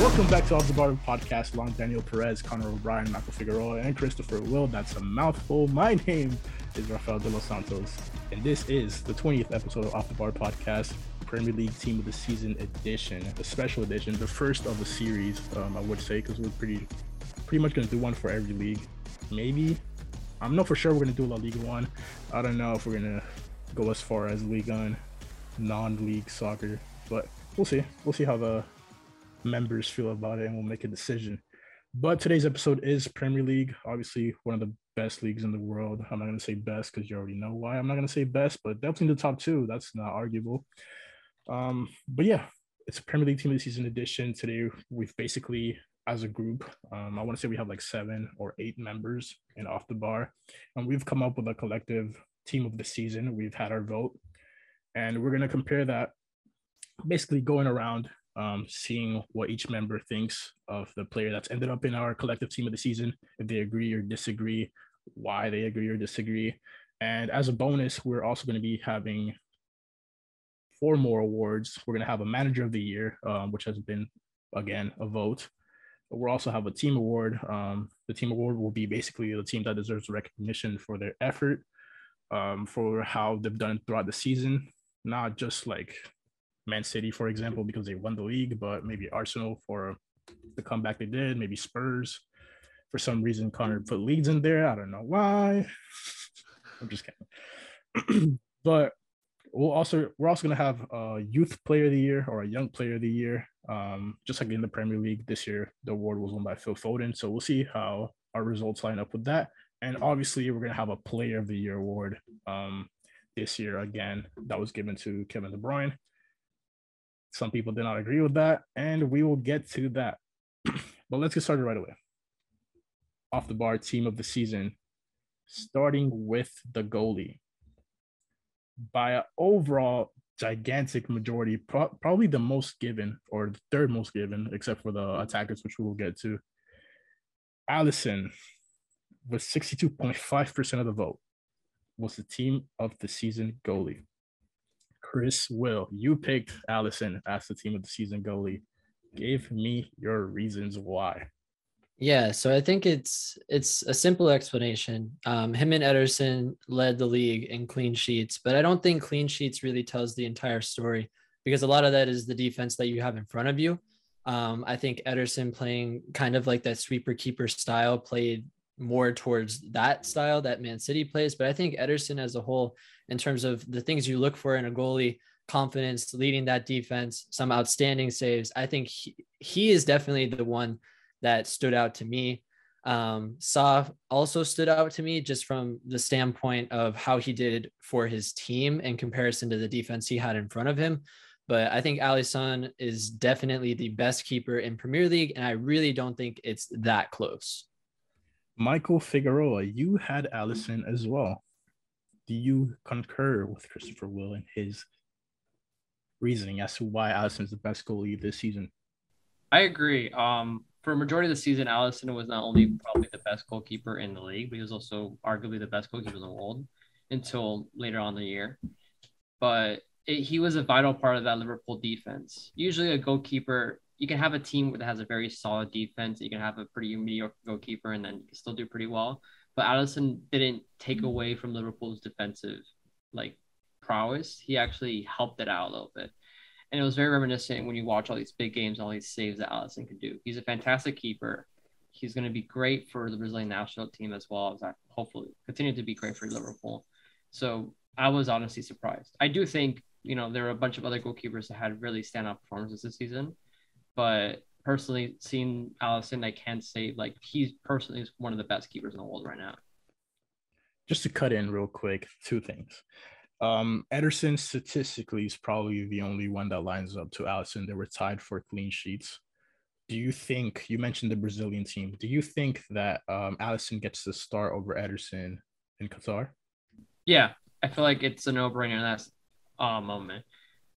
Welcome back to Off the Bar podcast. Along Daniel Perez, Connor O'Brien, Michael Figueroa, and Christopher Will. That's a mouthful. My name is Rafael De Los Santos, and this is the 20th episode of Off the Bar podcast, Premier League Team of the Season edition, the special edition, the first of the series, um, I would say, because we're pretty, pretty much going to do one for every league. Maybe. I'm not for sure we're going to do La Liga one. I don't know if we're going to go as far as League One non-league soccer, but we'll see. We'll see how the members feel about it and we'll make a decision. But today's episode is Premier League, obviously one of the best leagues in the world. I'm not going to say best because you already know why. I'm not going to say best, but definitely in the top two. That's not arguable. Um, but yeah, it's a Premier League Team of the Season edition. Today, we've basically, as a group, um, I want to say we have like seven or eight members in Off the Bar, and we've come up with a collective Team of the Season. We've had our vote, and we're going to compare that basically going around um, seeing what each member thinks of the player that's ended up in our collective team of the season, if they agree or disagree, why they agree or disagree. And as a bonus, we're also going to be having four more awards. We're going to have a manager of the year, um, which has been, again, a vote. We'll also have a team award. Um, the team award will be basically the team that deserves recognition for their effort, um, for how they've done throughout the season, not just like Man City, for example, because they won the league, but maybe Arsenal for the comeback they did, maybe Spurs. For some reason, Connor put Leeds in there. I don't know why. I'm just kidding. but we'll also we're also gonna have a youth player of the year or a young player of the year. Um, just like in the Premier League this year, the award was won by Phil Foden. So we'll see how our results line up with that. And obviously, we're gonna have a player of the year award um, this year again. That was given to Kevin De Bruyne. Some people did not agree with that, and we will get to that. but let's get started right away. Off the bar team of the season, starting with the goalie. By an overall gigantic majority, pro- probably the most given or the third most given, except for the attackers, which we will get to. Alisson, with 62.5% of the vote, was the team of the season goalie. Chris Will, you picked Alisson as the team of the season goalie. Give me your reasons why. Yeah, so I think it's it's a simple explanation. Um, him and Ederson led the league in clean sheets, but I don't think clean sheets really tells the entire story because a lot of that is the defense that you have in front of you. Um, I think Ederson playing kind of like that sweeper keeper style played more towards that style that Man City plays. But I think Ederson as a whole, in terms of the things you look for in a goalie, confidence, leading that defense, some outstanding saves, I think he, he is definitely the one that stood out to me. Um, Sa also stood out to me just from the standpoint of how he did for his team in comparison to the defense he had in front of him. But I think Alisson is definitely the best keeper in Premier League, and I really don't think it's that close. Michael Figueroa, you had Alisson as well. Do you concur with Christopher Will and his reasoning as to why Alisson is the best goalie this season? I agree. Um, for a majority of the season, Alisson was not only probably the best goalkeeper in the league, but he was also arguably the best goalkeeper in the world until later on the year. But it, he was a vital part of that Liverpool defense. Usually, a goalkeeper you can have a team that has a very solid defense. You can have a pretty mediocre goalkeeper, and then you can still do pretty well. But Alisson didn't take mm-hmm. away from Liverpool's defensive like prowess. He actually helped it out a little bit, and it was very reminiscent when you watch all these big games, all these saves that Alisson can do. He's a fantastic keeper. He's going to be great for the Brazilian national team as well as hopefully continue to be great for Liverpool. So I was honestly surprised. I do think you know there were a bunch of other goalkeepers that had really standout performances this season but personally, seeing Alisson, I can say like he's personally is one of the best keepers in the world right now. Just to cut in real quick, two things. Um, Ederson statistically is probably the only one that lines up to Alisson. They were tied for clean sheets. Do you think you mentioned the Brazilian team? Do you think that um, Alisson gets the start over Ederson in Qatar? Yeah, I feel like it's a no-brainer in that uh, moment.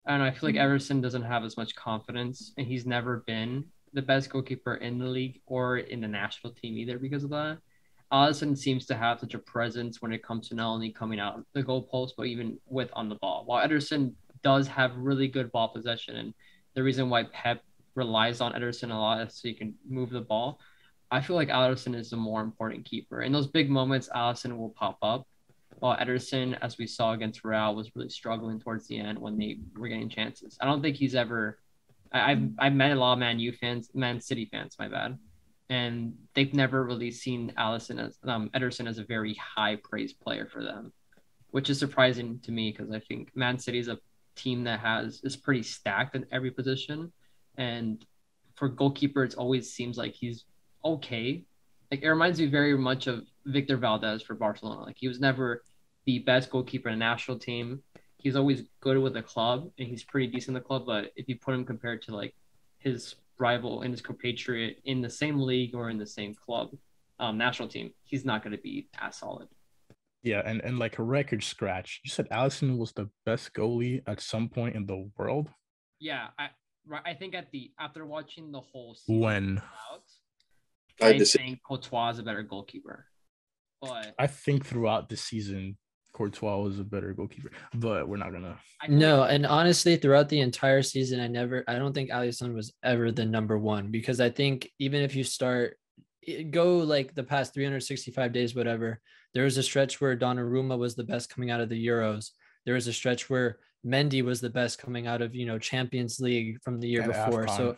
And I feel like mm-hmm. Ederson doesn't have as much confidence, and he's never been the best goalkeeper in the league or in the national team either because of that. Alisson seems to have such a presence when it comes to not only coming out the goalpost, but even with on the ball. While Ederson does have really good ball possession, and the reason why Pep relies on Ederson a lot is so he can move the ball. I feel like Alisson is the more important keeper. In those big moments, Alisson will pop up, while Ederson, as we saw against Real, was really struggling towards the end when they were getting chances. I don't think he's ever. I, I've I've met a lot of Man U fans, Man City fans, my bad, and they've never really seen Alisson as um, Ederson as a very high praise player for them, which is surprising to me because I think Man City is a team that has is pretty stacked in every position, and for goalkeeper, it always seems like he's okay. Like it reminds me very much of Victor Valdés for Barcelona. Like he was never the best goalkeeper in the national team. He's always good with the club, and he's pretty decent in the club. But if you put him compared to like his rival and his compatriot in the same league or in the same club, um, national team, he's not going to be as solid. Yeah, and, and like a record scratch. You said Alisson was the best goalie at some point in the world. Yeah, I I think at the after watching the whole season when out, I, I think Courtois is a better goalkeeper. But I think throughout the season, Courtois was a better goalkeeper, but we're not gonna. No, and honestly, throughout the entire season, I never, I don't think Alisson was ever the number one because I think even if you start go like the past 365 days, whatever, there was a stretch where Donnarumma was the best coming out of the Euros. There was a stretch where Mendy was the best coming out of you know Champions League from the year and before. AFCON. So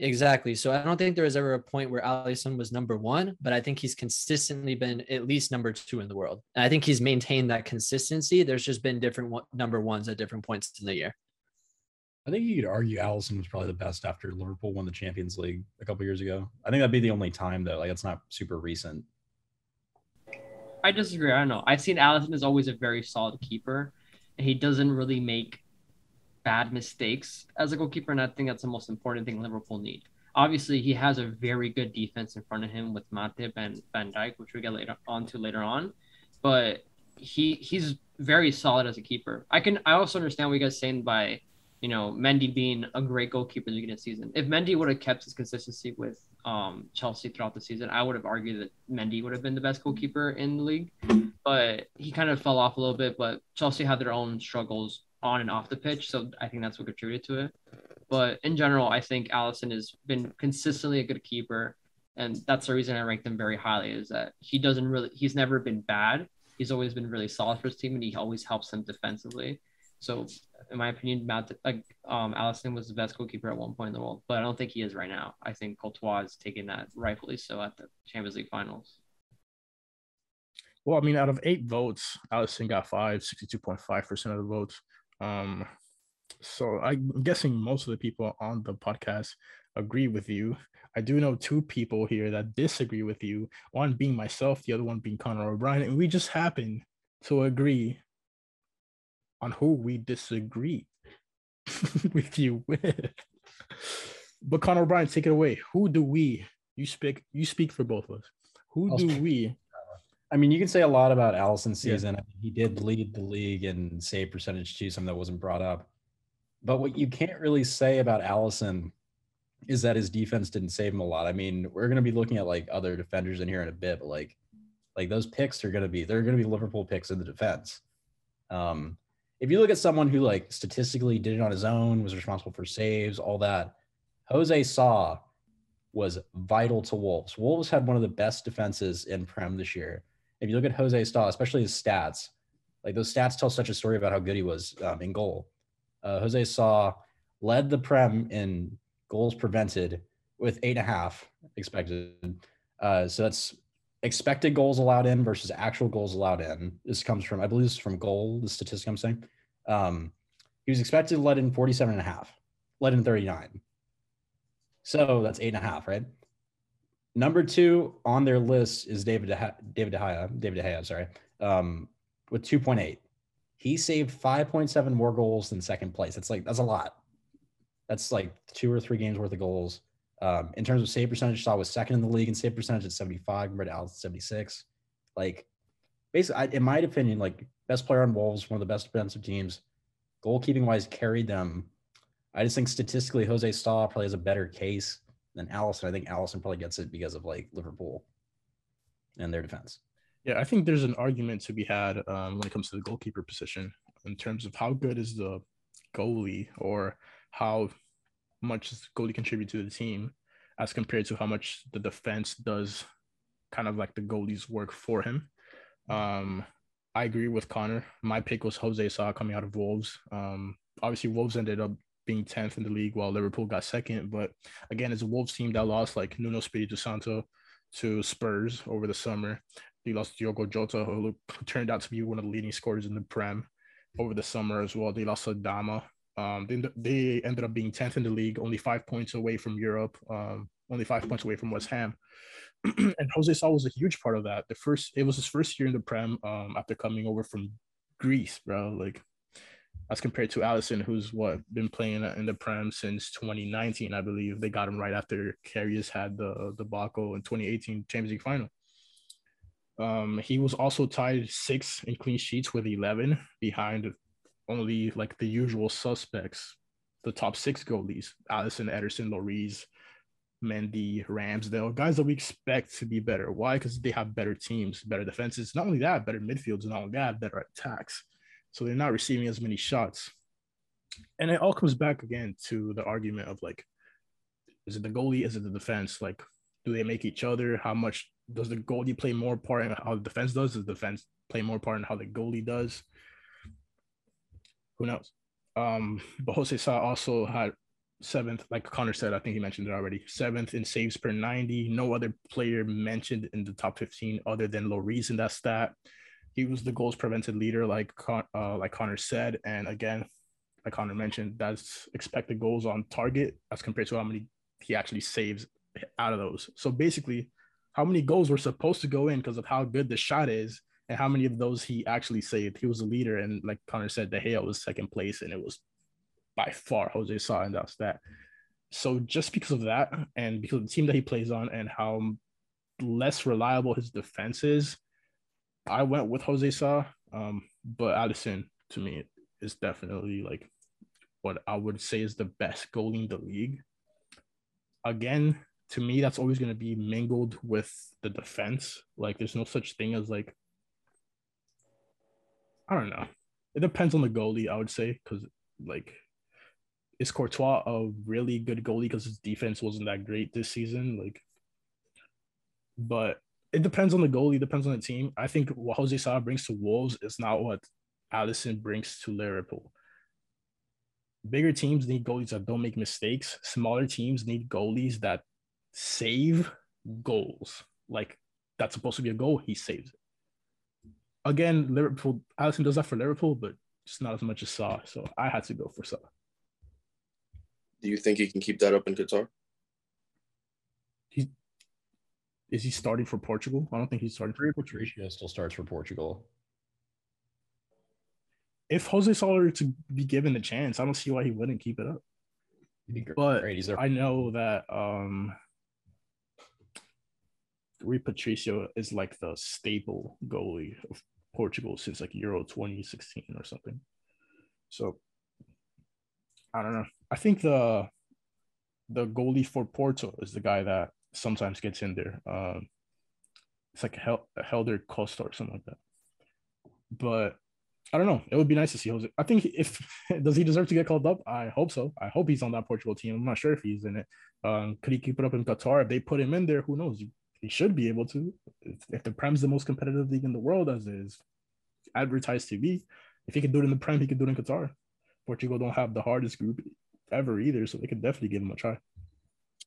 exactly. So I don't think there was ever a point where Alisson was number one, but I think he's consistently been at least number two in the world. And I think he's maintained that consistency. There's just been different number ones at different points in the year. I think you could argue Alisson was probably the best after Liverpool won the Champions League a couple years ago. I think that'd be the only time though. Like it's not super recent. I disagree. I don't know. I've seen Alisson is always a very solid keeper. And he doesn't really make bad mistakes as a goalkeeper, and I think that's the most important thing Liverpool need. Obviously, he has a very good defense in front of him with Matip and Van Dijk, which we get later on to later on. But he he's very solid as a keeper. I can I also understand what you guys saying by you know, Mendy being a great goalkeeper at the beginning of the season. If Mendy would have kept his consistency with um, Chelsea throughout the season, I would have argued that Mendy would have been the best goalkeeper in the league. But he kind of fell off a little bit. But Chelsea had their own struggles on and off the pitch, so I think that's what contributed to it. But in general, I think Alisson has been consistently a good keeper, and that's the reason I rank him very highly. Is that he doesn't really, he's never been bad. He's always been really solid for his team, and he always helps them defensively. So in my opinion, Matt, like um, Alisson was the best goalkeeper at one point in the world, but I don't think he is right now. I think Courtois is taking that rightfully so at the Champions League finals. Well, I mean, out of eight votes, Alisson got five, 62.5% of the votes. Um, so I'm guessing most of the people on the podcast agree with you. I do know two people here that disagree with you, one being myself, the other one being Connor O'Brien, and we just happen to agree on who we disagree with you with. But Connor O'Brien, take it away. Who do we? You speak. You speak for both of us. Who do we? I mean, you can say a lot about Alisson's season. Yeah. He did lead the league in save percentage too, something that wasn't brought up. But what you can't really say about Alisson is that his defense didn't save him a lot. I mean, we're going to be looking at like other defenders in here in a bit, but like, like those picks are going to be they're going to be Liverpool picks in the defense. Um, if you look at someone who like statistically did it on his own, was responsible for saves, all that, Jose Sa was vital to Wolves. Wolves had one of the best defenses in Prem this year. If you look at Jose Sa, especially his stats, like those stats tell such a story about how good he was um, in goal. Uh, Jose Sa led the Prem in goals prevented with eight and a half expected. Uh, so that's expected goals allowed in versus actual goals allowed in. This comes from, I believe this is from goal, the statistic I'm saying. Um, he was expected to let in 47 and a half, let in 39. So that's eight and a half, right? Number two on their list is David De- David De Gea, David De Gea, sorry, um, with 2.8. He saved 5.7 more goals than second place. That's like that's a lot. That's like two or three games worth of goals. Um, in terms of save percentage, Sa was second in the league in save percentage at 75 compared to Alex 76. Like, basically, I, in my opinion, like best player on Wolves, one of the best defensive teams, goalkeeping wise, carried them. I just think statistically, Jose Sa probably has a better case than Alisson. I think Alisson probably gets it because of like Liverpool and their defense. Yeah, I think there's an argument to be had um, when it comes to the goalkeeper position in terms of how good is the goalie or how much does goalie contribute to the team as compared to how much the defense does kind of like the goalie's work for him. Um, I agree with Connor. My pick was Jose Sa coming out of Wolves. Um, obviously, Wolves ended up being 10th in the league while Liverpool got second. But again, it's a Wolves team that lost like Nuno Espirito Santo to Spurs over the summer. They lost Diogo Jota, who turned out to be one of the leading scorers in the Prem over the summer as well. They lost Adama. Um, they, they ended up being 10th in the league, only five points away from Europe, um, only five points away from West Ham. and Jose Sa was a huge part of that. The first, it was his first year in the Prem um, after coming over from Greece, bro. Like, as compared to Alisson, who's what been playing in the Prem since 2019, I believe. They got him right after Karius had the debacle in 2018 Champions League final. Um, he was also tied six in clean sheets with 11 behind only like the usual suspects, the top six goalies, Alisson, Ederson, Lloris, Mendy, Ramsdale, guys that we expect to be better. Why? Because they have better teams, better defenses. Not only that, better midfields, not only that, better attacks. So they're not receiving as many shots. And it all comes back again to the argument of like, is it the goalie? Is it the defense? Like, do they make each other? How much does the goalie play more part in how the defense does? Does the defense play more part in how the goalie does? Who knows? Um, but Jose Sa also had seventh, like Connor said, I think he mentioned it already. Seventh in saves per 90. No other player mentioned in the top 15 other than Lloris in that stat. He was the goals prevented leader, like uh, like Connor said. And again, like Connor mentioned, that's expected goals on target as compared to how many he actually saves out of those. So basically, how many goals were supposed to go in because of how good the shot is and how many of those he actually saved. He was a leader, and like Connor said, De Gea was second place, and it was by far Jose Sa and that's that. So just because of that, and because of the team that he plays on, and how less reliable his defense is, I went with Jose Sa. Um, but Alisson to me is definitely like what I would say is the best goalie in the league. Again, to me, that's always going to be mingled with the defense. Like, there's no such thing as like, I don't know. It depends on the goalie, I would say, because like is Courtois a really good goalie because his defense wasn't that great this season? Like, but it depends on the goalie, depends on the team. I think what Jose Sa brings to Wolves is not what Alisson brings to Liverpool. Bigger teams need goalies that don't make mistakes. Smaller teams need goalies that save goals. Like that's supposed to be a goal, he saves it. Again, Liverpool, Alisson does that for Liverpool, but just not as much as Sa. So I had to go for Sa. Do you think he can keep that up in Qatar? He is he starting for Portugal? I don't think he's starting for Portugal. still starts for Portugal. If Jose Sa were to be given the chance, I don't see why he wouldn't keep it up. But I know that um Rui Patricio is like the staple goalie of Portugal since like Euro 2016 or something. So I don't know. I think the the goalie for Porto is the guy that sometimes gets in there. Um, it's like Hel- Helder Costa or something like that. But I don't know. It would be nice to see Jose. I think if does he deserve to get called up? I hope so. I hope he's on that Portugal team. I'm not sure if he's in it. Um, could he keep it up in Qatar? If they put him in there, who knows? He should be able to. If, if the Prem's the most competitive league in the world, as is advertised TV, if he could do it in the Prem, he could do it in Qatar. Portugal don't have the hardest group ever either, so they could definitely give him a try.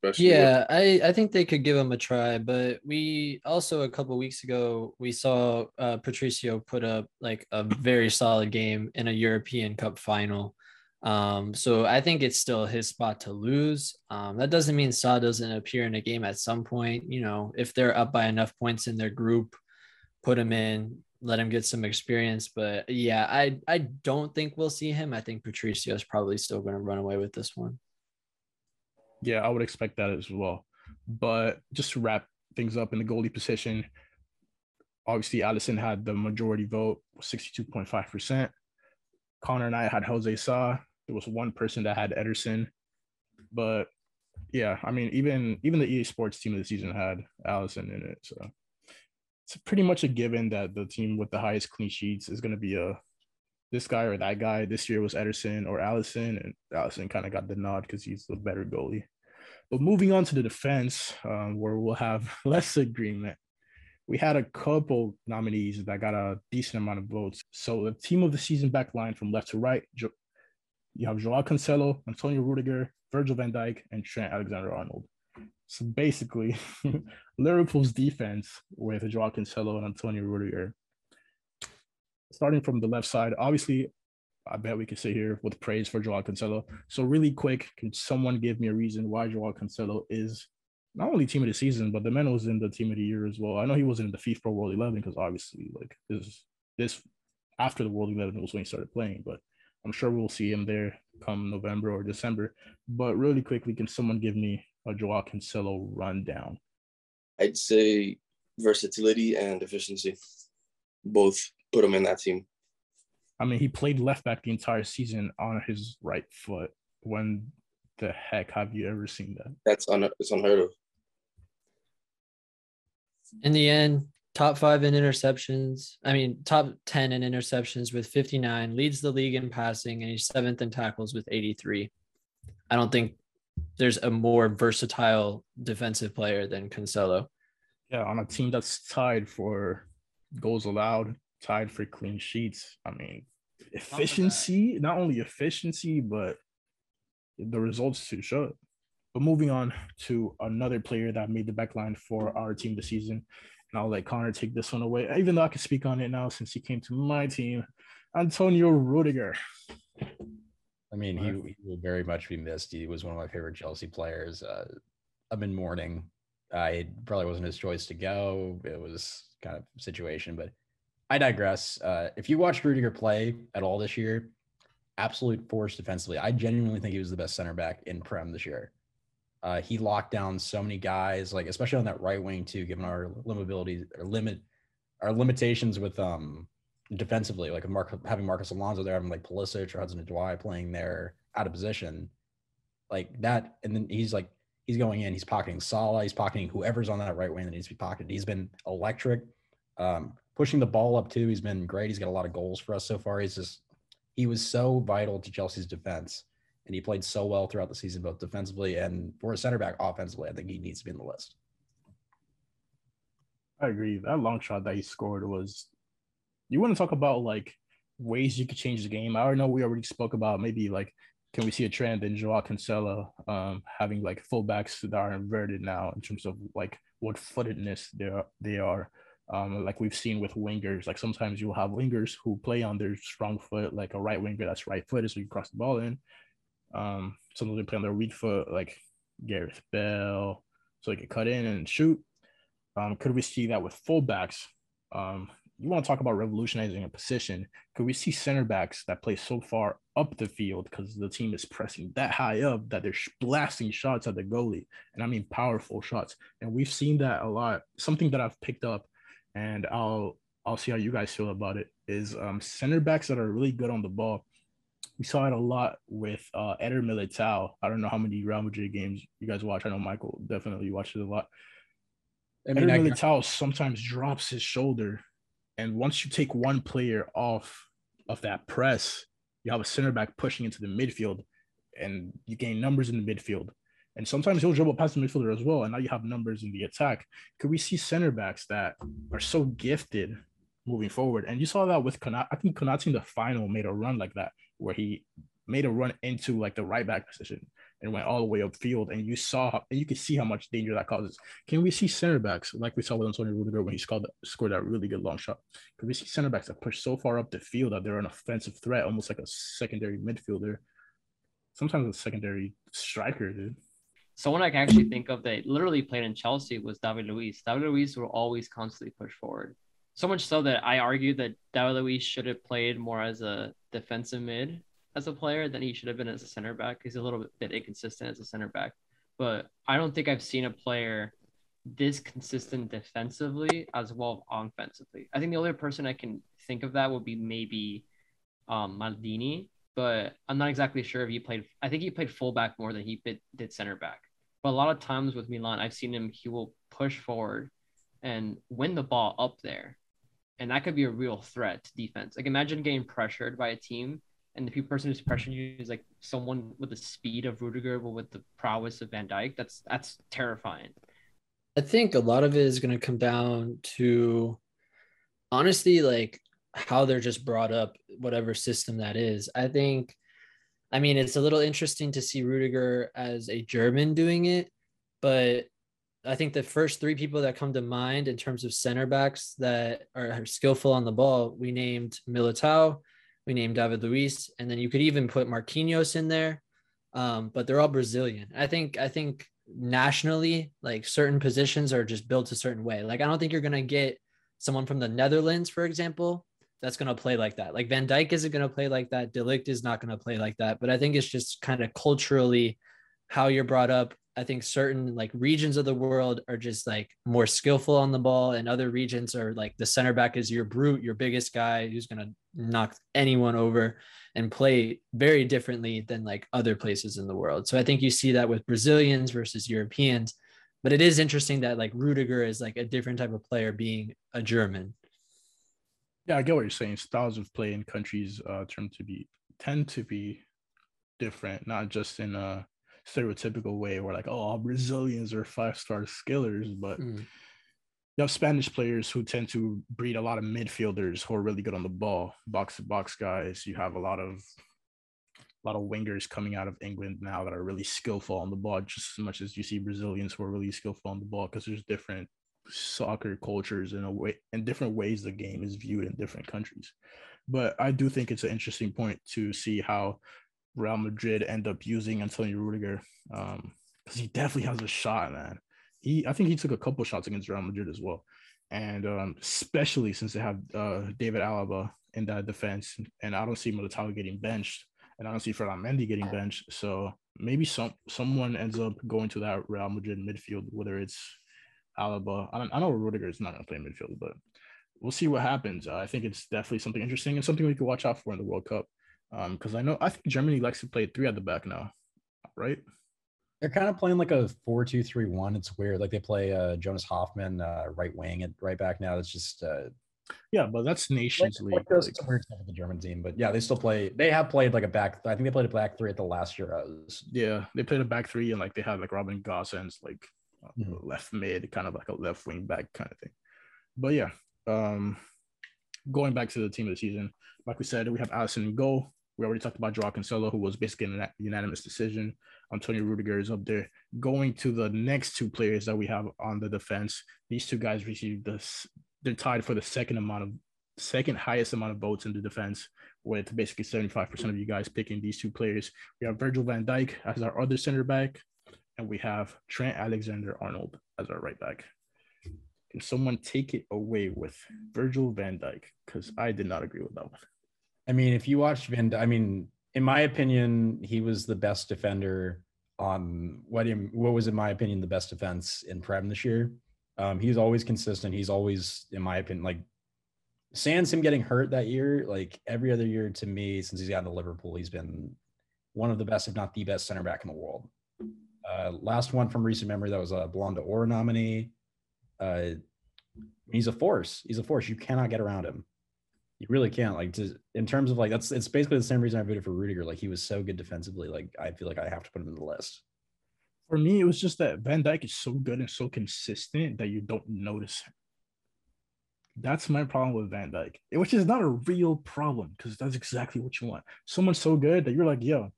Especially yeah, I, I think they could give him a try, but we also a couple weeks ago we saw uh, Patricio put up like a very solid game in a European Cup final. Um, so I think it's still his spot to lose. Um, that doesn't mean Sa doesn't appear in a game at some point. You know, if they're up by enough points in their group, put him in let him get some experience. But yeah, I I don't think we'll see him. I think Patricio is probably still going to run away with this one. Yeah, I would expect that as well. But just to wrap things up in the goalie position, obviously Alisson had the majority vote, 62.5%. Connor and I had Jose Sa. There was one person that had Ederson. But yeah, I mean, even even the EA Sports team of the season had Alisson in it. So it's pretty much a given that the team with the highest clean sheets is going to be a this guy or that guy. This year was Ederson or Alisson, and Alisson kind of got the nod because he's the better goalie. But moving on to the defense, um, where we'll have less agreement. We had a couple nominees that got a decent amount of votes. So the team of the season back line from left to right, jo- you have Joao Cancelo, Antonio Rudiger, Virgil van Dijk, and Trent Alexander-Arnold. So basically, Liverpool's defense with Joao Cancelo and Antonio Rudiger. Starting from the left side, obviously I bet we could sit here with praise for Joao Cancelo. So really quick, can someone give me a reason why Joao Cancelo is not only team of the season, but the man was in the team of the year as well. I know he wasn't in the FIFA World 11 because obviously like this this after the World 11 was when he started playing, but I'm sure we'll see him there come November or December. But really quickly, can someone give me a Joao Cancelo rundown? I'd say versatility and efficiency. Both put him in that team. I mean, he played left back the entire season on his right foot. When the heck have you ever seen that? That's un- it's unheard of. In the end, top five in interceptions. I mean, top 10 in interceptions with 59, leads the league in passing, and he's seventh in tackles with 83. I don't think there's a more versatile defensive player than Cancelo. Yeah, on a team that's tied for goals allowed, tied for clean sheets. I mean, efficiency, not only efficiency, but the results to show it. But moving on to another player that made the back line for our team this season, and I'll let Connor take this one away, even though I can speak on it now since he came to my team. Antonio Rudiger. I mean, he, he will very much be missed. He was one of my favorite Chelsea players. Uh, I've been mourning. Uh, it probably wasn't his choice to go. It was kind of situation, but I digress. Uh, if you watched Rudiger play at all this year, absolute force defensively. I genuinely think he was the best center back in Prem this year. Uh, he locked down so many guys, like especially on that right wing too, given our limitabilities or limit our limitations with um defensively, like Mark having Marcos Alonso there, having like Pulisic or Hudson Odoi playing there out of position, like that, and then he's like he's going in, he's pocketing Salah, he's pocketing whoever's on that right wing that needs to be pocketed. He's been electric, um, pushing the ball up too. He's been great. He's got a lot of goals for us so far. He's just he was so vital to Chelsea's defense, and he played so well throughout the season, both defensively and for a center back offensively. I think he needs to be in the list. I agree. That long shot that he scored was. You want to talk about like ways you could change the game? I already know we already spoke about maybe like can we see a trend in Joao Cancelo um, having like fullbacks that are inverted now in terms of like what footedness they are, they are. Um, like we've seen with wingers, like sometimes you'll have wingers who play on their strong foot, like a right winger that's right footed, so you cross the ball in. Um, sometimes they play on their weak foot, like Gareth Bale, so they can cut in and shoot. Um, could we see that with fullbacks? Um, you want to talk about revolutionizing a position? Could we see center backs that play so far up the field because the team is pressing that high up that they're blasting shots at the goalie, and I mean powerful shots, and we've seen that a lot. Something that I've picked up, and I'll I'll see how you guys feel about it. Is um, center backs that are really good on the ball. We saw it a lot with uh, Eder Militao. I don't know how many Real Madrid games you guys watch. I know Michael definitely watches a lot. I mean, Eder Militao sometimes drops his shoulder, and once you take one player off of that press, you have a center back pushing into the midfield, and you gain numbers in the midfield. And sometimes he'll dribble past the midfielder as well, and now you have numbers in the attack. Could we see center backs that are so gifted moving forward? And you saw that with Konate. I think Konate in the final made a run like that, where he made a run into like the right back position and went all the way upfield. And you saw and you could see how much danger that causes. Can we see center backs like we saw with Antonio Rudiger when he scored scored that really good long shot? Can we see center backs that push so far up the field that they're an offensive threat, almost like a secondary midfielder? Sometimes a secondary striker, dude. Someone I can actually think of that literally played in Chelsea was David Luiz. David Luiz will always constantly push forward. So much so that I argue that David Luiz should have played more as a defensive mid as a player than he should have been as a center back. He's a little bit inconsistent as a center back. But I don't think I've seen a player this consistent defensively as well offensively. I think the only person I can think of that would be maybe um, Maldini, but I'm not exactly sure if he played. I think he played fullback more than he did, did center back. But a lot of times with Milan, I've seen him. He will push forward and win the ball up there. and that could be a real threat to defense. Like imagine getting pressured by a team, and the person who's pressuring you is like someone with the speed of Rudiger, but with the prowess of Van Dijk. That's that's terrifying. I think a lot of it is going to come down to honestly, like how they're just brought up, whatever system that is. I think, I mean, it's a little interesting to see Rudiger as a German doing it, but I think the first three people that come to mind in terms of center backs that are skillful on the ball, we named Militao, we named David Luiz, and then you could even put Marquinhos in there. Um, but they're all Brazilian. I think I think nationally, like certain positions are just built a certain way. Like I don't think you're gonna get someone from the Netherlands, for example, that's gonna play like that. Like Van Dijk isn't gonna play like that. De Ligt is not gonna play like that. But I think it's just kind of culturally how you're brought up. I think certain like regions of the world are just like more skillful on the ball, and other regions are like the center back is your brute, your biggest guy who's gonna knock anyone over and play very differently than like other places in the world. So I think you see that with Brazilians versus Europeans. But it is interesting that like Rudiger is like a different type of player being a German. Yeah, I get what you're saying. Styles of play in countries uh tend to be tend to be different, not just in a stereotypical way where like, oh, Brazilians are five star skillers, but mm you have Spanish players who tend to breed a lot of midfielders who are really good on the ball, box to box guys. You have a lot of a lot of wingers coming out of England now that are really skillful on the ball, just as much as you see Brazilians who are really skillful on the ball, because there's different soccer cultures in a way and different ways the game is viewed in different countries. But I do think it's an interesting point to see how Real Madrid end up using Antonio Rudiger. Um, because he definitely has a shot, man he I think he took a couple shots against Real Madrid as well, and um, especially since they have uh, David Alaba in that defense, and I don't see Militao getting benched, and I don't see Ferland Mendy getting benched. So maybe some someone ends up going to that Real Madrid midfield, whether it's Alaba. I, don't, I know Rudiger is not going to play midfield, but we'll see what happens. Uh, I think it's definitely something interesting and something we could watch out for in the World Cup. Because um, I know I think Germany likes to play three at the back now, right? They're kind of playing like a four-two-three-one. It's weird. Like they play uh, Jonas Hofmann uh, right wing at right back now. It's just uh, yeah, but that's Nations like, League. Like, a weird stuff with the German team, but yeah, they still play. They have played like a back. I think they played a back three at the last Euros. Yeah, they played a back three, and like they had like Robin Gosens, like mm-hmm. left mid, kind of like a left wing back kind of thing. But yeah, um, going back to the team of the season, like we said, we have Alisson in goal. We already talked about Joao Cancelo, who was basically a unanimous decision. Antonio Rudiger is up there. Going to the next two players that we have on the defense, these two guys received this. They're tied for the second amount of second highest amount of votes in the defense, with basically 75% of you guys picking these two players. We have Virgil van Dijk as our other center back, and we have Trent Alexander Arnold as our right back. Can someone take it away with Virgil van Dijk? Because I did not agree with that one. I mean, if you watch Van, I mean, in my opinion, he was the best defender on what what was in my opinion the best defense in Prem this year. Um, he's always consistent. He's always, in my opinion, like sans him getting hurt that year, like every other year to me since he's gotten to Liverpool, he's been one of the best, if not the best, center back in the world. Uh, last one from recent memory that was a Ballon d'Or nominee. Uh, he's a force. He's a force. You cannot get around him. You really can't. Like to, in terms of like that's it's basically the same reason I voted for Rudiger. Like he was so good defensively. Like I feel like I have to put him in the list. For me, it was just that Van Dijk is so good and so consistent that you don't notice him. That's my problem with Van Dijk, which is not a real problem because that's exactly what you want. Someone so good that you're like, yo,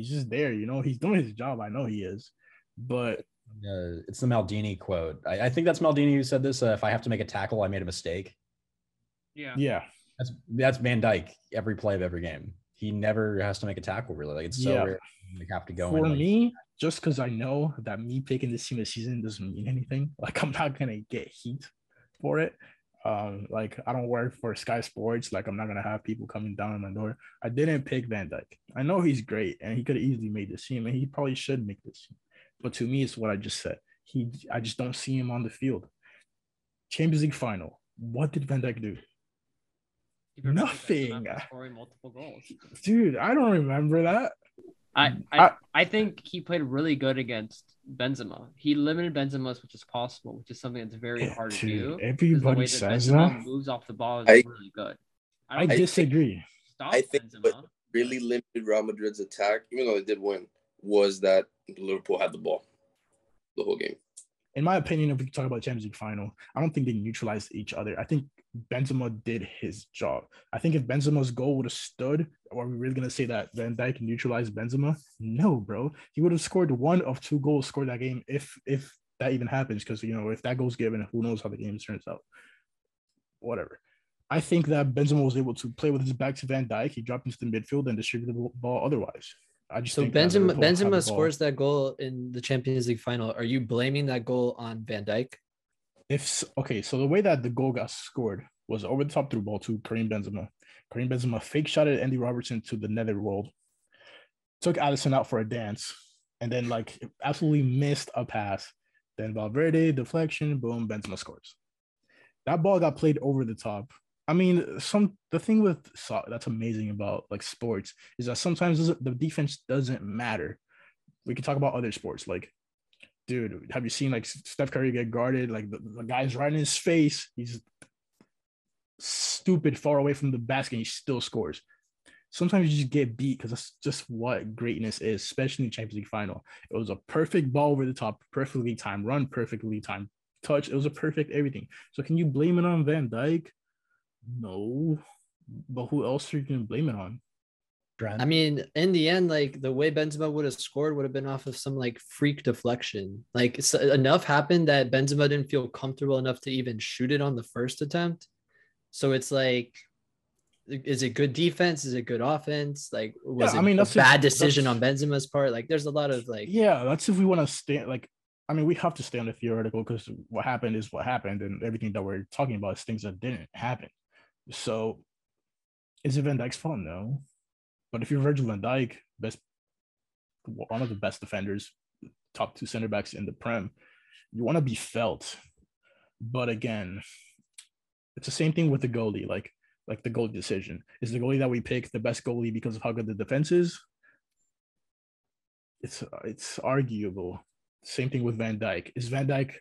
he's just there. You know, he's doing his job. I know he is, but uh, it's the Maldini quote. I, I, think that's Maldini who said this. Uh, if I have to make a tackle, I made a mistake. Yeah. Yeah. That's that's Van Dijk every play of every game. He never has to make a tackle really. Like it's so yeah. rare they have to go for in, me. just because I know that me picking this team this season doesn't mean anything. Like I'm not gonna get heat for it. Um, like I don't work for Sky Sports. Like I'm not gonna have people coming down on my door. I didn't pick Van Dijk. I know he's great and he could have easily made this team, and he probably should make this team. But to me, it's what I just said. He, I just don't see him on the field. Champions League final. What did Van Dijk do? Nothing. Scoring multiple goals. Dude, I don't remember that. Mm. I, I I think he played really good against Benzema. He limited Benzema as much as possible, which is something that's very Yeah, hard to dude, do. 'cause the Everybody way that says Benzema that. moves off the ball is I- really good. I don't disagree. stop I think Benzema. what- Really limited Real Madrid's attack, even though they did win, was that Liverpool had the ball the whole game. In my opinion, if we talk about the Champions League final, I don't think they neutralized each other. I think Benzema did his job. I think if Benzema's goal would have stood, are we really gonna say that Van Dijk neutralized Benzema? No, bro. He would have scored one of two goals scored that game if if that even happens. Because you know, if that goal's given, who knows how the game turns out. Whatever. I think that Benzema was able to play with his back to Van Dijk. He dropped into the midfield and distributed the ball otherwise. I just So Benzema Benzema scores that goal in the Champions League final. Are you blaming that goal on Van Dijk? if okay, so the way that the goal got scored was over the top through ball to Karim Benzema. Karim Benzema fake shot at Andy Robertson to the netherworld, took Alisson out for a dance, and then like absolutely missed a pass. Then Valverde deflection, boom, Benzema scores. That ball got played over the top. I mean, some the thing with soccer that's amazing about like sports is that sometimes the defense doesn't matter. We can talk about other sports like dude, have you seen like Steph Curry get guarded? Like the, the guy's right in his face. He's stupid far away from the basket he still scores. Sometimes you just get beat because that's just what greatness is, especially in the Champions League final. It was a perfect ball over the top, perfectly timed run, perfectly timed touch. It was a perfect everything. So can you blame it on Van Dijk? No. But who else are you going to blame it on? Trent. I mean, in the end, like the way Benzema would have scored would have been off of some like freak deflection. Like s enough happened that Benzema didn't feel comfortable enough to even shoot it on the first attempt. So it's like, is it good defense? Is it good offense? Like, was Yeah, it I mean, a that's if- bad decision on Benzema's part? Like, there's a lot of like, yeah, that's if we want to stay like I mean, we have to stay on the theoretical because what happened is what happened, and everything that we're talking about is things that didn't happen. So, is it Van Dijk's fault? No, but if you're Virgil Van Dijk, best one of the best defenders, top two center backs in the Prem, you want to be felt. But again, it's the same thing with the goalie. Like, like the goalie decision is the goalie that we pick the best goalie because of how good the defense is. It's it's arguable. Same thing with Van Dijk. Is Van Dijk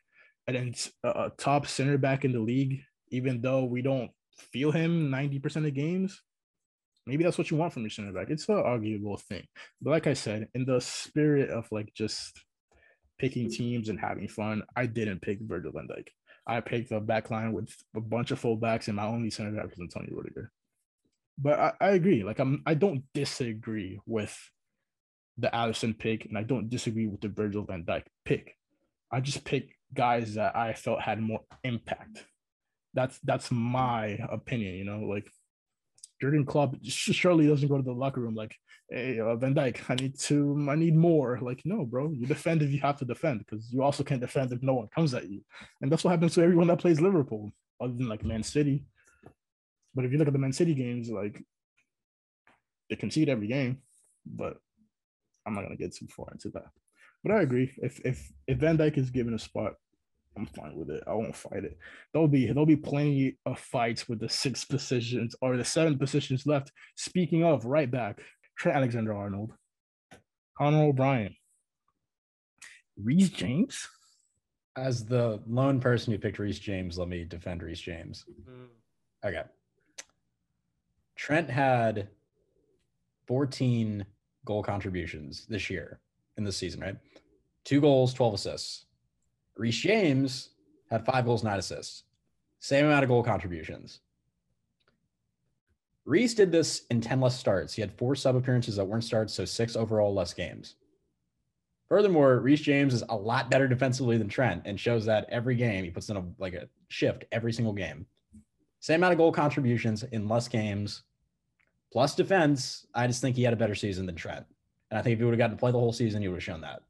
an ins- a a top center back in the league, even though we don't feel him 90% of games? Maybe that's what you want from your center back. It's an arguable thing. But like I said, in the spirit of like just picking teams and having fun, I didn't pick Virgil van Dijk. I picked a back line with a bunch of fullbacks, and my only center back was Antonio Rudiger. But I, I agree. Like I'm I don't disagree with the Alisson pick, and I don't disagree with the Virgil van Dijk pick. I just pick guys that I felt had more impact. That's that's my opinion, you know. Like Jurgen Klopp surely doesn't go to the locker room like, "Hey, uh, Van Dijk, I need to, I need more." Like, no, bro, you defend if you have to defend, because you also can't defend if no one comes at you, and that's what happens to everyone that plays Liverpool, other than like Man City. But if you look at the Man City games, like they concede every game, but I'm not gonna get too far into that. But I agree. If if if Van Dijk is given a spot, I'm fine with it. I won't fight it. There'll be there'll be plenty of fights with the six positions or the seven positions left. Speaking of, right back, Trent Alexander Arnold, Connor O'Brien, Reece James. As the lone person who picked Reece James, let me defend Reece James. Mm-hmm. Okay. Trent had 14 goal contributions this year in this season, right? Two goals, 12 assists. Reece James had five goals, nine assists. Same amount of goal contributions. Reece did this in 10 less starts. He had four sub appearances that weren't starts, so six overall less games. Furthermore, Reece James is a lot better defensively than Trent and shows that every game he puts in a like a shift every single game. Same amount of goal contributions in less games, plus defense. I just think he had a better season than Trent. And I think if he would have gotten to play the whole season, he would have shown that.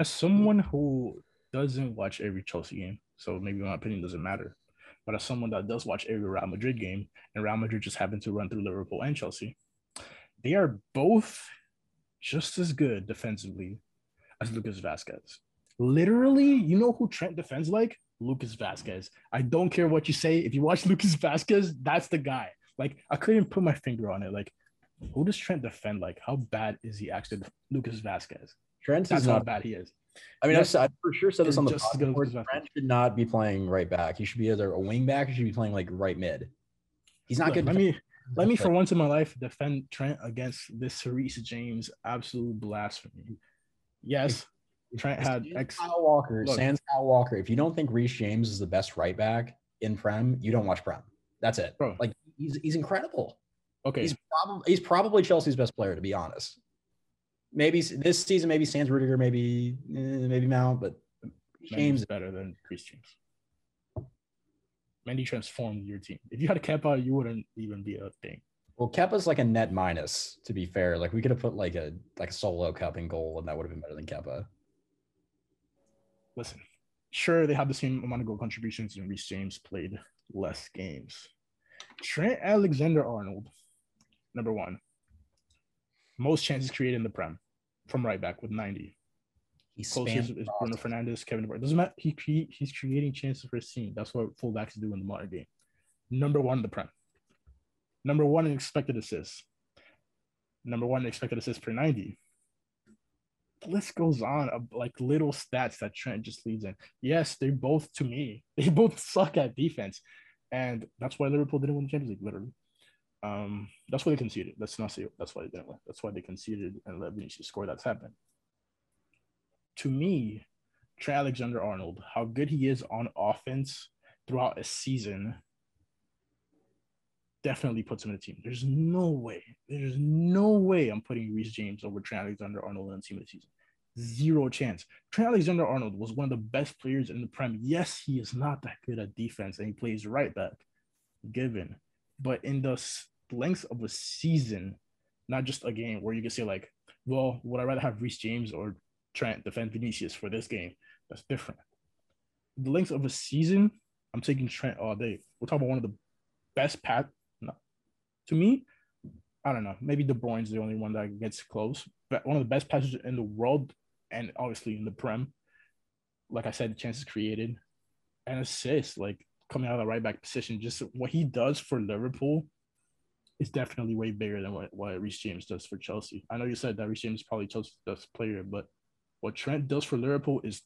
As someone who doesn't watch every Chelsea game, so maybe my opinion doesn't matter. But as someone that does watch every Real Madrid game, and Real Madrid just happened to run through Liverpool and Chelsea, they are both just as good defensively as Lucas Vázquez. Literally, you know who Trent defends like? Lucas Vázquez. I don't care what you say. If you watch Lucas Vázquez, that's the guy. Like, I couldn't put my finger on it. Like, who does Trent defend like? How bad is he actually? Lucas Vázquez. Trent is not. bad he is. I mean, Yeah. I've, s- I've for sure said this on the podcast. good as before, Kuzma. Trent should not be playing right back. He should be either a wing back. He should be playing like right mid. He's not Look, good. let me let me for once in my life defend Trent against this Reece James absolute blasphemy. Yes, Trent had ex. Kyle Walker. Look. Sans Kyle Walker. If you don't think Reece James is the best right back in Prem, you don't watch Prem. That's it. Bro. Like he's he's incredible. Okay, He's probably he's probably Chelsea's best player to be honest. Maybe this season, maybe Sans Rudiger, maybe eh, maybe Mount, but James. better than Reece James. Mendy transformed your team. If you had a Kepa, you wouldn't even be a thing. Well, Kepa's like a net minus. To be fair, like we could have put like a like a solo cup in goal, and that would have been better than Kepa. Listen, sure they have the same amount of goal contributions, and Reece James played less games. Trent Alexander Arnold, number one, most chances created in the Prem from right back with 90. He Closest is Bruno Fernandes, Kevin De Bruyne. Doesn't matter. He cre- he's creating chances for his team. That's what fullbacks do in the modern game. Number one in the Prem. Number one in expected assists. Number one in expected assists per 90. The list goes on of like little stats that Trent just leads in. Yes, they both to me, they both suck at defense. And that's why Liverpool didn't win the Champions League, literally. Um, that's why they conceded. Let's not say that's why they didn't win. That's why they conceded and let Vinicius score. That's happened to me, Trent Alexander Arnold, how good he is on offense throughout a season, definitely puts him in the team. There's no way, there's no way I'm putting Reece James over Trent Alexander Arnold in the team of the season. Zero chance. Trent Alexander Arnold was one of the best players in the Prem. Yes, he is not that good at defense and he plays right back, given. But in the length of a season, not just a game where you can say, like, well, would I rather have Reece James or Trent defend Vinicius for this game? That's different. The length of a season, I'm taking Trent all day. We're talking about one of the best pat. No, to me, I don't know. Maybe De Bruyne's the only one that gets close, but one of the best passes in the world, and obviously in the Prem. Like I said, the chances created, and assists. Like coming out of the right back position, just what he does for Liverpool is definitely way bigger than what, what Reece James does for Chelsea. I know you said that Reece James is probably Chelsea's best player, but what Trent does for Liverpool is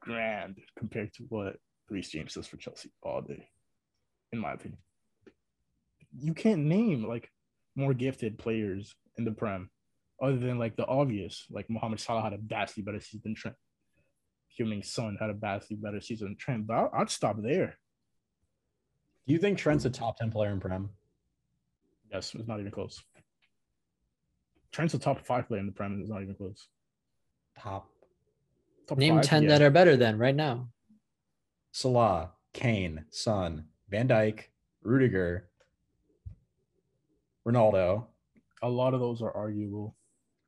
grand compared to what Reece James does for Chelsea all day, in my opinion. You can't name like more gifted players in the Prem other than like the obvious, like Mohamed Salah had a vastly better season than Trent. Heung-Min Son had a vastly better season than Trent, but I'll- I'd stop there. Do you think Trent's a top 10 player in Prem? Yes, it's not even close. Trent's a top five player in the Prem, and it's not even close. Top Top Name five? 10 Yeah. that are better than right now. Salah, Kane, Son, Van Dijk, Rudiger, Ronaldo. A lot of those are arguable.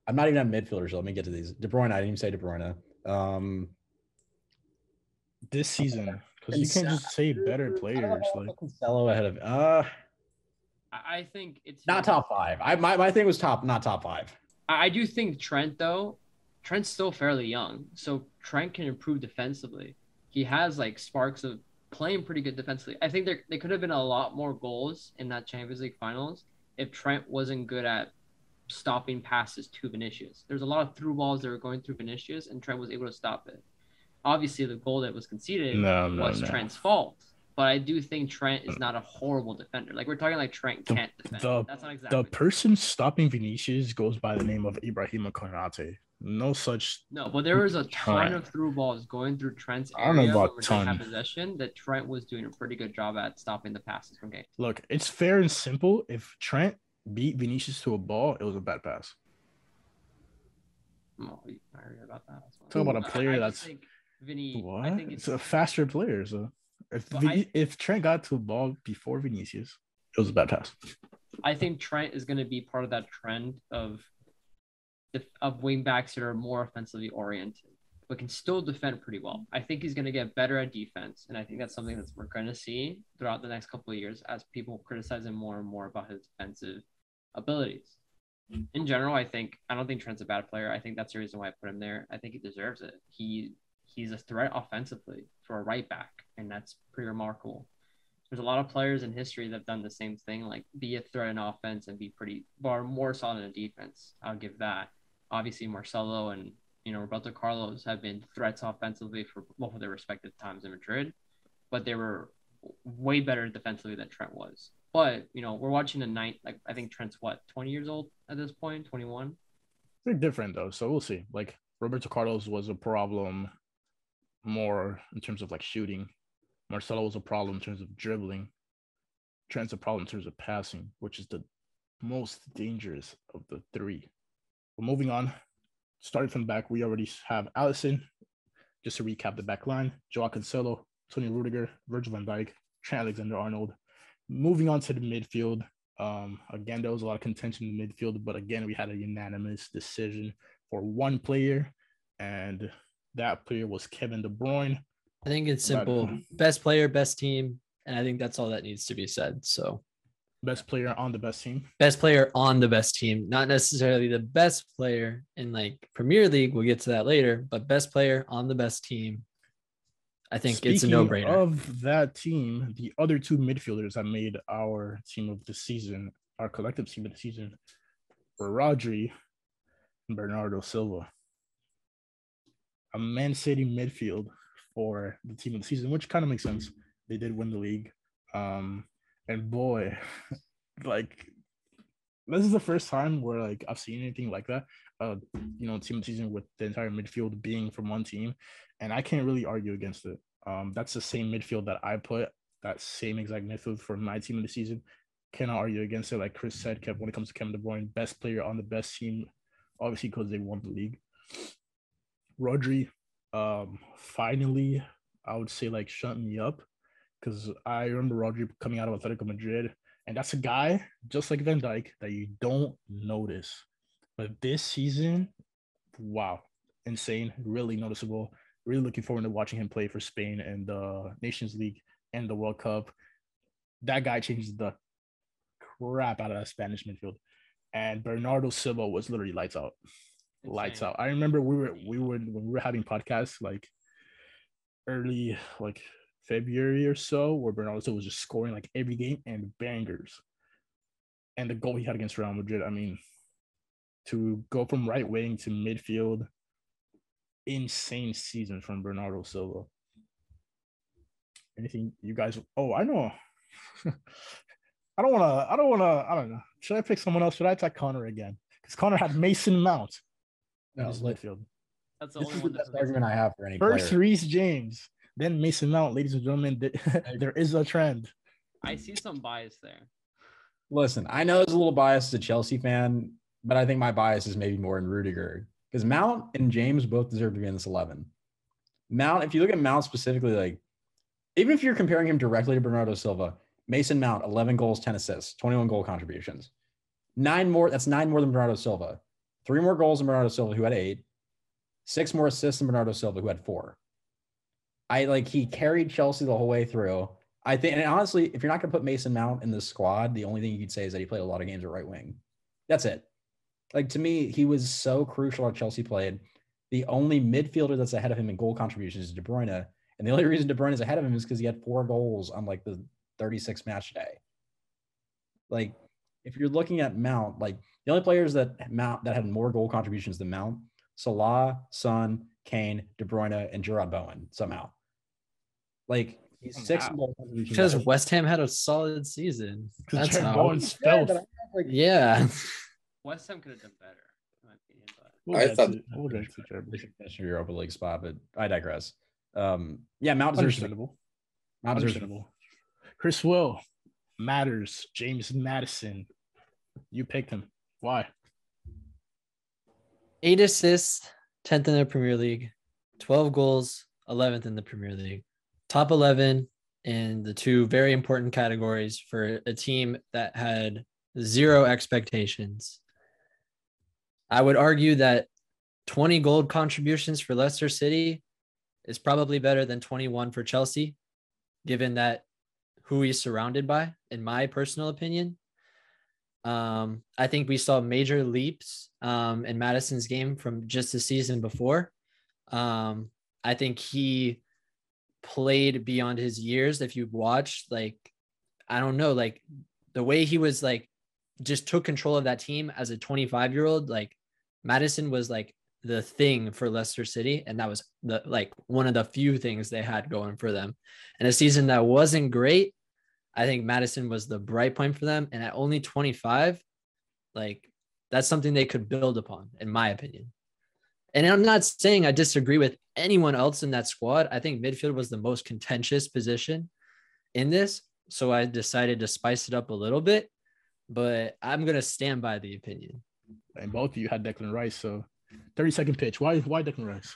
I'm not even at midfielders. so Let me get to these. De Bruyne. I didn't even say De Bruyne. Um, this season because you can't just say better players. Like if Cancelo ahead of uh I I think it's not top five. I my, my thing was top, not top five. I I do think Trent though, Trent's still fairly young, so Trent can improve defensively. He has like sparks of playing pretty good defensively. I think there there could have been a lot more goals in that Champions League finals if Trent wasn't good at stopping passes to Vinicius. There's a lot of through balls that were going through Vinicius, and Trent was able to stop it. Obviously, the goal that was conceded no, no, was no. Trent's fault. But I do think Trent is not a horrible defender. Like we're talking like Trent The- can't defend. the- That's not exactly The person stopping Vinicius goes by the name of Ibrahima Konate. No such. No, but there was a ton Trent. of through balls going through Trent's I don't know area about when had ton. possession that Trent was doing a pretty good job at stopping the passes from Kane. Look, it's fair and simple. If Trent beat Vinicius to a ball, it was a bad pass. Oh, I heard about that. as well. Talk about a player I just that's- think Vinny. What? I think it's a faster player. So if Vini- I- if Trent got to the ball before Vinicius, it was a bad pass. I think Trent is going to be part of that trend of of wing backs that are more offensively oriented, but can still defend pretty well. I think he's going to get better at defense, and I think that's something that we're going to see throughout the next couple of years as people criticize him more and more about his defensive abilities. In general, I think I don't think Trent's a bad player. I think that's the reason why I put him there. I think he deserves it. He he's a threat offensively for a right back, and that's pretty remarkable there's a lot of players in history that have done the same thing, like be a threat in offense and be pretty or more solid in defense. I'll give that. obviously Marcelo and you know Roberto Carlos have been threats offensively for both of their respective times in Madrid, but they were way better defensively than Trent was. But you know, we're watching a night like I think Trent's what 20 years old at this point, 21. They're different though, so we'll see. Like Roberto Carlos was a problem more in terms of like shooting. Marcelo was a problem in terms of dribbling. Trent's a problem in terms of passing, which is the most dangerous of the three. But moving on, starting from back, we already have Alisson. Just to recap the back line, Joao Cancelo, Toni Rudiger, Virgil van Dijk, Trent Alexander-Arnold. Moving on to the midfield, um, again, there was a lot of contention in the midfield, but again, we had a unanimous decision for one player, and that player was Kevin De Bruyne. I think it's simple. Um, best player, best team. And I think that's all that needs to be said. So best player on the best team. Best player on the best team, not necessarily the best player in like Premier League. We'll get to that later, but best player on the best team. I think Speaking it's a no-brainer. Of that team, the other two midfielders that made our team of the season, our collective team of the season, were Rodri and Bernardo Silva. A Man City midfield for the team of the season, which kind of makes sense. They did win the league. Um, and boy, like this is the first time where like I've seen anything like that. Uh, you know, team of the season with the entire midfield being from one team, and I can't really argue against it. Um, that's the same midfield that I put that same exact midfield for my team of the season. Cannot argue against it. Like Chris said, Kev, when it comes to Kevin De Bruyne, best player on the best team, obviously because they won the league. Rodri, um, finally, I would say like shut me up because I remember Rodri coming out of Atletico Madrid, and that's a guy just like Van Dijk, that you don't notice. But this season, wow, insane, really noticeable. Really looking forward to watching him play for Spain and the Nations League and the World Cup. That guy changes the crap out of that Spanish midfield. And Bernardo Silva was literally lights out. Insane. Lights out. I remember we were we were when we were having podcasts like early like February or so, where Bernardo Silva was just scoring like every game and bangers. And the goal he had against Real Madrid, I mean, to go from right wing to midfield, insane season from Bernardo Silva. Anything you guys? Oh, I know. I don't want to. I don't want to. I don't know. Should I pick someone else? Should I attack Connor again? Because Connor had Mason Mount in his midfield. That's the this only is one. the best argument I have for any First, player. Reece James, then Mason Mount. Ladies and gentlemen, there is a trend. I see some bias there. Listen, I know it's a little biased as a Chelsea fan, but I think my bias is maybe more in Rudiger because Mount and James both deserve to be in this 11. Mount, if you look at Mount specifically, like even if you're comparing him directly to Bernardo Silva, Mason Mount, 11 goals, 10 assists, 21 goal contributions. Nine more, that's nine more than Bernardo Silva. Three more goals than Bernardo Silva, who had eight. Six more assists than Bernardo Silva, who had four. I like he carried Chelsea the whole way through. I think, and honestly, if you're not going to put Mason Mount in the squad, the only thing you could say is that he played a lot of games at right wing. That's it. Like to me, he was so crucial at Chelsea played. The only midfielder that's ahead of him in goal contributions is De Bruyne, and the only reason De Bruyne is ahead of him is because he had four goals on like the 36 match day. Like, if you're looking at Mount, like the only players that Mount that had more goal contributions than Mount, Salah, Son, Kane, De Bruyne, and Jarrod Bowen somehow. Like he's six Wow. goal contributions. because West Ham had a solid season. That's Trent how. Bowen's Yeah, filth. but like, Yeah. West Ham could have done better, in my opinion. But We'll I get thought- to- we'll get to Trent. they should finish your Europa League spot, but I digress. Um, yeah, Mount deserves to be- Understandable. Mount deserves to be- Understandable. Chris Will matters. James Maddison. You picked him. Why? Eight assists, 10th in the Premier League, 12 goals, 11th in the Premier League. Top 11 in the two very important categories for a team that had zero expectations. I would argue that 20 gold contributions for Leicester City is probably better than 21 for Chelsea, given that who he's surrounded by, in my personal opinion. Um, I think we saw major leaps um, in Maddison's game from just the season before. Um, I think he played beyond his years. If you've watched, like, I don't know, like the way he was like just took control of that team as a 25 year old, like Maddison was like the thing for Leicester City, and that was the like one of the few things they had going for them. And a season that wasn't great, I think Maddison was the bright point for them. And at only 25, like that's something they could build upon, in my opinion. And I'm not saying I disagree with anyone else in that squad. I think midfield was the most contentious position in this. So I decided to spice it up a little bit, but I'm going to stand by the opinion. And both of you had Declan Rice. So 30 second pitch. Why, why Declan Rice?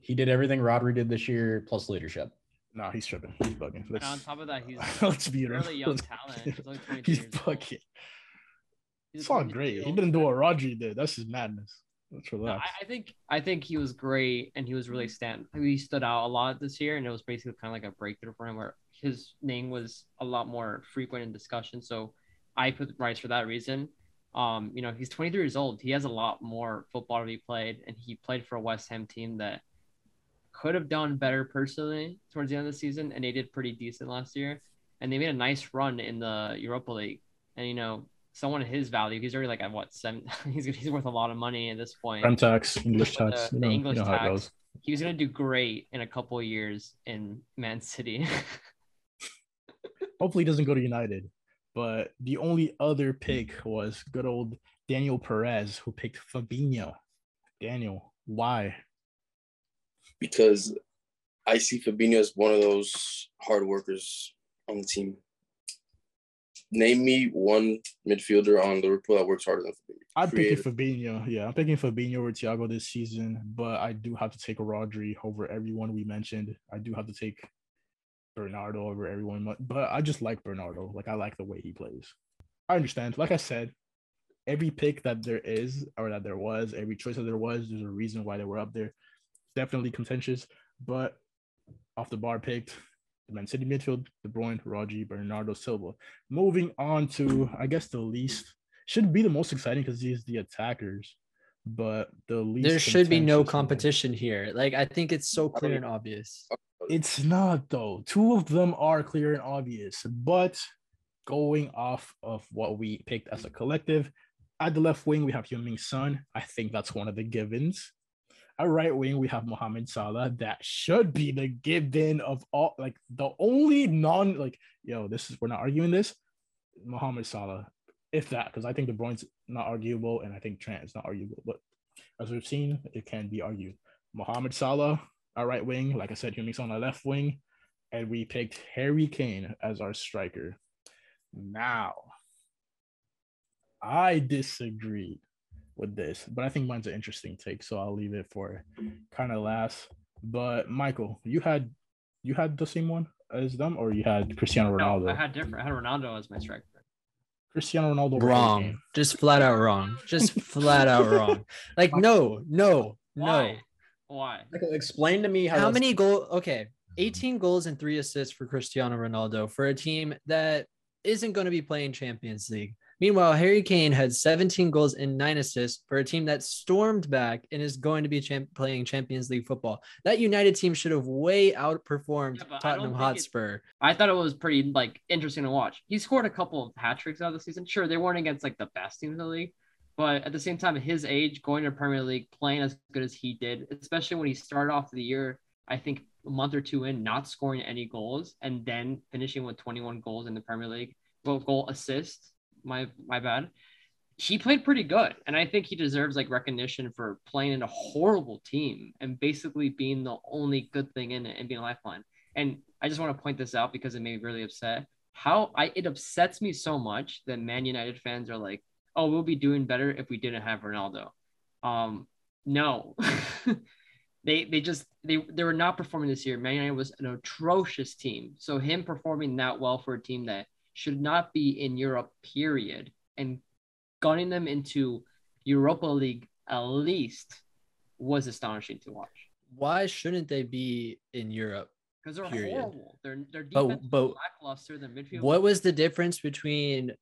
He did everything Rodri did this year plus leadership. No, he's tripping. He's bugging. And on top of that, he's let's be really young talent. He's, only he's years old. bugging. He's It's all great. He didn't do what Rodri did. That's his madness. Let's No, relax. I, I think I think he was great and he was really stand he stood out a lot this year and it was basically kind of like a breakthrough for him where his name was a lot more frequent in discussion. So I put Rice for that reason. Um, you know, he's 23 years old. He has a lot more football to be played, and he played for a West Ham team that could have done better personally towards the end of the season, and they did pretty decent last year. And they made a nice run in the Europa League. And you know, someone of his value, he's already like at what seven? he's he's worth a lot of money at this point. Prem tax, English With tax. the- you the English you know tax. He was gonna do great in a couple of years in Man City. Hopefully, he doesn't go to United. But the only other pick was good old Daniel Perez, who picked Fabinho. Daniel, why? Because I see Fabinho as one of those hard workers on the team. Name me one midfielder on Liverpool that works harder than Fabinho. I'm Creative. picking Fabinho. Yeah, I'm picking Fabinho over Thiago this season, but I do have to take Rodri over everyone we mentioned. I do have to take Bernardo over everyone, but- but I just like Bernardo. Like I like the way he plays. I understand. Like I said, every pick that there is or that there was, every choice that there was, there's a reason why they were up there. Definitely contentious, but off the bar picked the Man City midfield, De Bruyne, Rodri, Bernardo Silva. Moving on to, I guess, the least should be the most exciting because he's the attackers, but the least. There should be no one- competition here. Like I think it's so clear and obvious. It's not though. Two of them are clear and obvious, but going off of what we picked as a collective, at the left wing we have Heung-Min Son. I think that's one of the givens. At right wing we have Mohamed Salah. That should be the given of all. Like the only non like yo, this is we're not arguing this. Mohamed Salah, if that, because I think De Bruyne's not arguable, and I think Trent is not arguable. But as we've seen, it can be argued. Mohamed Salah, our right wing, like I said, Heung-Min on our left wing, and we picked Harry Kane as our striker. Now, I disagree with this, but I think mine's an interesting take, so I'll leave it for kind of last. But Michael, you had you had the same one as them, or you had Cristiano Ronaldo? no, I had different. I had Ronaldo as my striker. Cristiano Ronaldo. Wrong. Kane. Just flat out wrong. Just flat out wrong. Like no, no, no. Why? Why? Michael, explain to me how, How many goal? Okay, 18 goals and three assists for Cristiano Ronaldo for a team that isn't going to be playing Champions League. Meanwhile, Harry Kane had 17 goals and nine assists for a team that stormed back and is going to be champ- playing Champions League football. That United team should have way outperformed Yeah, I Tottenham it- Hotspur. I thought it was pretty like interesting to watch. He scored a couple of hat tricks out of the season. Sure, they weren't against like the best teams in the league, but at the same time, at his age, going to Premier League, playing as good as he did, especially when he started off the year, I think a month or two in, not scoring any goals, and then finishing with 21 goals in the Premier League, goal assist. My my bad. He played pretty good, and I think he deserves like recognition for playing in a horrible team and basically being the only good thing in it and being a lifeline. And I just want to point this out because it made me really upset. How I it upsets me so much that Man United fans are like, "Oh, we'll be doing better if we didn't have Ronaldo." Um, no, they they just they they were not performing this year. Man United was an atrocious team. So him performing that well for a team that should not be in Europe, period, and gunning them into Europa League at least was astonishing to watch Why shouldn't they be in Europe? because they're Period. horrible. Their their But- but lackluster. Their midfield. What was the difference between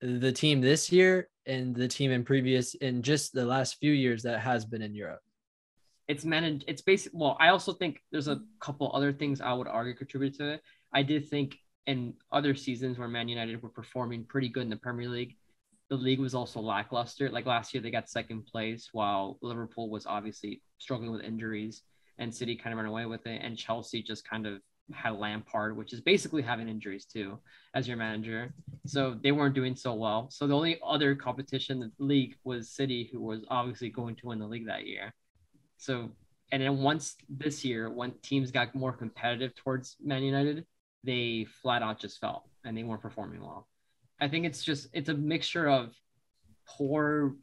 the team this year and the team in previous in just the last few years that has been in Europe? it's managed it's basic well i also think there's a couple other things i would argue contribute to it i did think in other seasons where man united were performing pretty good in the premier league the league was also lackluster. Like last year, they got second place, while Liverpool was obviously struggling with injuries, and City kind of ran away with it, and Chelsea just kind of had Lampard, which is basically having injuries too, as your manager. So they weren't doing so well. So the only other competition the league was City, who was obviously going to win the league that year. So and then once this year, when teams got more competitive towards Man United, they flat out just fell and they weren't performing well. I think it's just it's a mixture of poor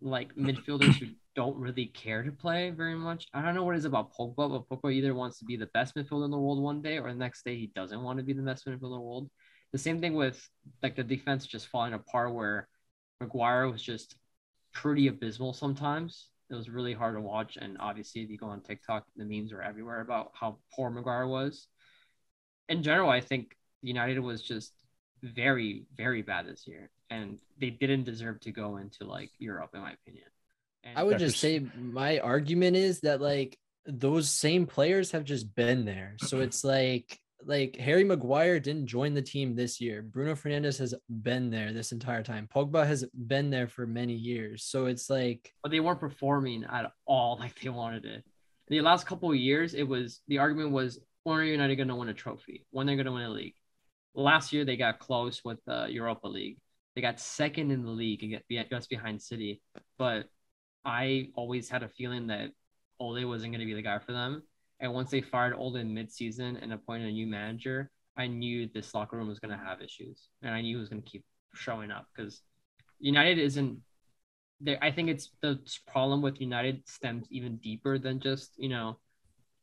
like midfielders who don't really care to play very much. I don't know what it is about Pogba, but Pogba either wants to be the best midfielder in the world one day, or the next day he doesn't want to be the best midfielder in the world. The same thing with like the defense just falling apart, where Maguire was just pretty abysmal sometimes. It was really hard to watch, and obviously, if you go on TikTok, the memes are everywhere about how poor Maguire was. In general, I think United was just very, very bad this year, and they didn't deserve to go into like Europe, in my opinion. And I would just say my argument is that like those same players have just been there. So it's like like Harry Maguire didn't join the team this year. Bruno Fernandes has been there this entire time. Pogba has been there for many years. So it's like but they weren't performing at all like they wanted it. In the last couple of years, it was the argument was when are United going to win a trophy? When they're going to win a league? Last year they got close with the Europa League. They got second in the league just behind City. But I always had a feeling that Ole wasn't going to be the guy for them. And once they fired Ole in midseason and appointed a new manager, I knew this locker room was going to have issues, and I knew it was going to keep showing up because United isn't. There, I think it's the problem with United stems even deeper than just you know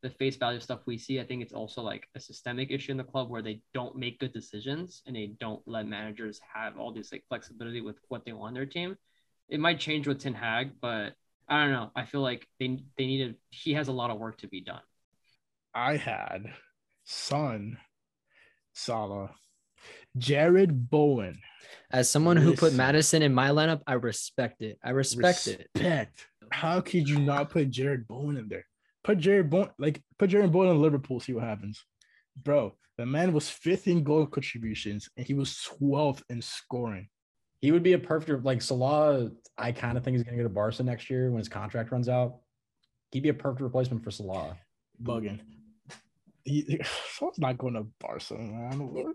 the face value stuff we see. I think it's also like a systemic issue in the club where they don't make good decisions and they don't let managers have all this like flexibility with what they want their team. It might change with Ten Hag, but I don't know. I feel like they they needed. He has a lot of work to be done. I had Son, Salah, Jarrod Bowen. As someone who put Maddison in my lineup, I respect it. I respect, respect. it. How could you not put Jarrod Bowen in there? Put Jarrod Bowen, like put Jarrod Bowen in Liverpool, see what happens. Bro, the man was fifth in goal contributions and he was 12th in scoring. He would be a perfect like Salah. I kind of think he's gonna go to Barca next year when his contract runs out. He'd be a perfect replacement for Salah. Bugging. He, Salah's not going to Barca, man.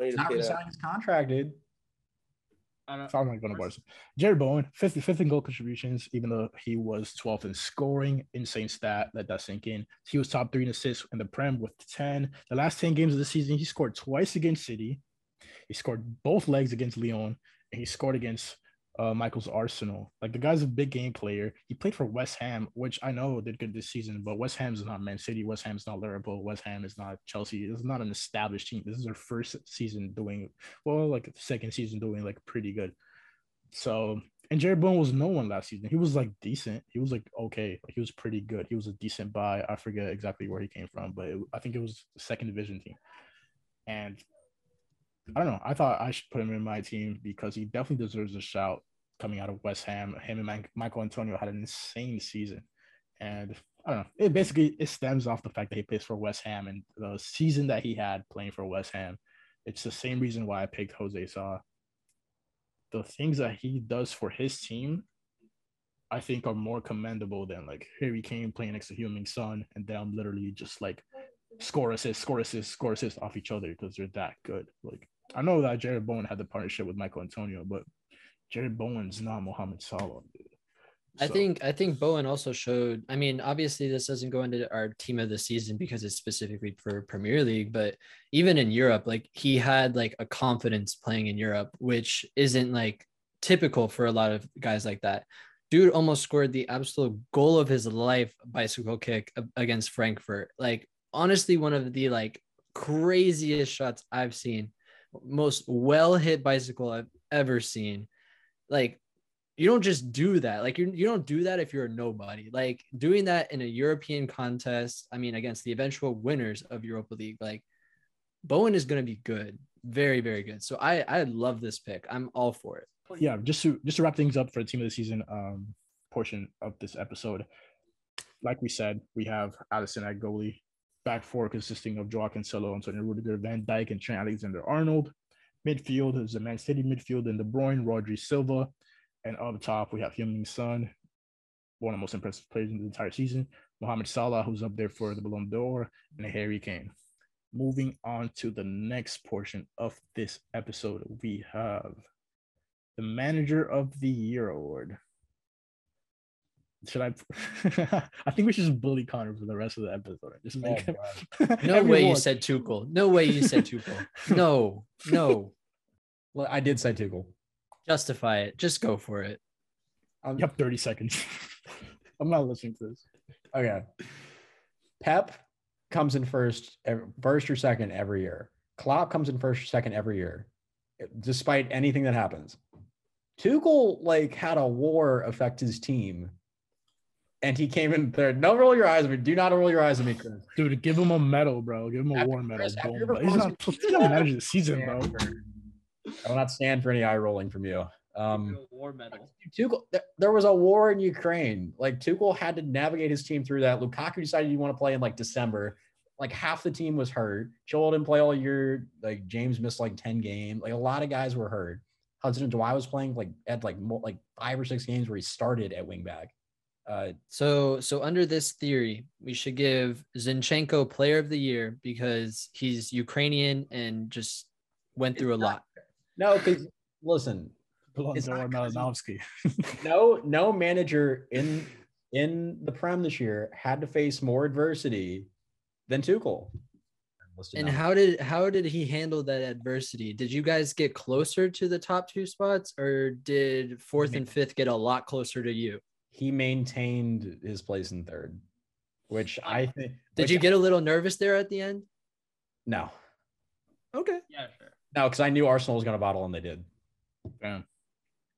He's not resigning his contract, dude. Salah's not going to Barca. Jarrod Bowen, fifth, fifth in goal contributions, even though he was 12th in scoring. Insane stat. Let that sink in. He was top three in assists in the Prem with 10. The last 10 games of the season, he scored twice against City. He scored both legs against Lyon, and he scored against uh, Michael's Arsenal. Like the guy's a big game player. He played for West Ham, which I know did good this season, but West Ham's not Man City. West Ham's not Liverpool. West Ham is not Chelsea. It's not an established team. This is their first season doing well, like second season doing like pretty good. So and Jarrod Bowen was no one last season. He was like decent. He was like okay. Like he was pretty good. He was a decent buy. I forget exactly where he came from, but it, I think it was second division team. And I don't know. I thought I should put him in my team because he definitely deserves a shout coming out of West Ham. Him and Michael Antonio had an insane season, and I don't know. It basically it stems off the fact that he plays for West Ham and the season that he had playing for West Ham. It's the same reason why I picked Jose Sa. The things that he does for his team, I think, are more commendable than like Harry Kane playing next to Heung-min Son, and them literally just like score assist, score assist, score assist off each other because they're that good. Like I know that Jarrod Bowen had the partnership with Michael Antonio, but Jarrod Bowen's not Mohamed Salah. Dude. I think I think Bowen also showed. I mean, obviously this doesn't go into our team of the season because it's specifically for Premier League, but even in Europe, like he had like a confidence playing in Europe, which isn't like typical for a lot of guys like that. Dude almost scored the absolute goal of his life bicycle kick against Frankfurt. Like honestly, one of the like craziest shots I've seen, most well hit bicycle I've ever seen like you don't just do that. Like you you don't do that if you're a nobody. Like doing that in a European contest, I mean against the eventual winners of Europa League, like Bowen is going to be good. Very very good. So I I love this pick. I'm all for it. Yeah, just to just to wrap things up for the team of the season um portion of this episode. Like we said, we have Addison at goalie, back four consisting of Joao Cancelo, Antonio Rudiger, Van Dijk, and Trent Alexander-Arnold. Midfield is the Man City midfield and De Bruyne, Rodri Silva. And up top, we have Heung-Min Son, one of the most impressive players in the entire season. Mohamed Salah, who's up there for the Ballon d'Or, and Harry Kane. Moving on to the next portion of this episode, we have the Manager of the Year award. Should I? I think we should just bully Connor for the rest of the episode. and Just make Oh, him. No way you said Tuchel. No way you said Tuchel. No, no. Well, I did say Tuchel. Justify it. Just go for it. Um, You have 30 seconds. I'm not listening to this. Okay. Pep comes in first, first or second every year. Klopp comes in first or second every year, despite anything that happens. Tuchel like had a war affect his team, and he came in third. Don't roll your eyes at me. Do not roll your eyes at me, Chris. Dude, give him a medal, bro. Give him a After war medal. Chris, Boom. your He's not, performance- he's not managing the season, bro. I will not stand for any eye rolling from you. Um, war medal. Tuchel, th- there was a war in Ukraine. Like Tuchel had to navigate his team through that. Lukaku decided he want to play in like December. Like half the team was hurt. Joel didn't play all year. Like James missed like 10 games. Like a lot of guys were hurt. Hudson-Odoi was playing like at like mo- like five or six games where he started at wingback. Uh, So, so under this theory, we should give Zinchenko Player of the Year because he's Ukrainian and just went through a lot. no, because listen, It's Blonzo not 'cause he- Malinowski. no, no manager in in the Prem this year had to face more adversity than Tuchel. And how did how did he handle that adversity? Did you guys get closer to the top two spots, or did fourth and fifth get a lot closer to you? He maintained his place in third, which I think. Did which you get a little nervous there at the end? no, Okay. Yeah, sure. no? Because I knew Arsenal was going to bottle, and they did. Yeah.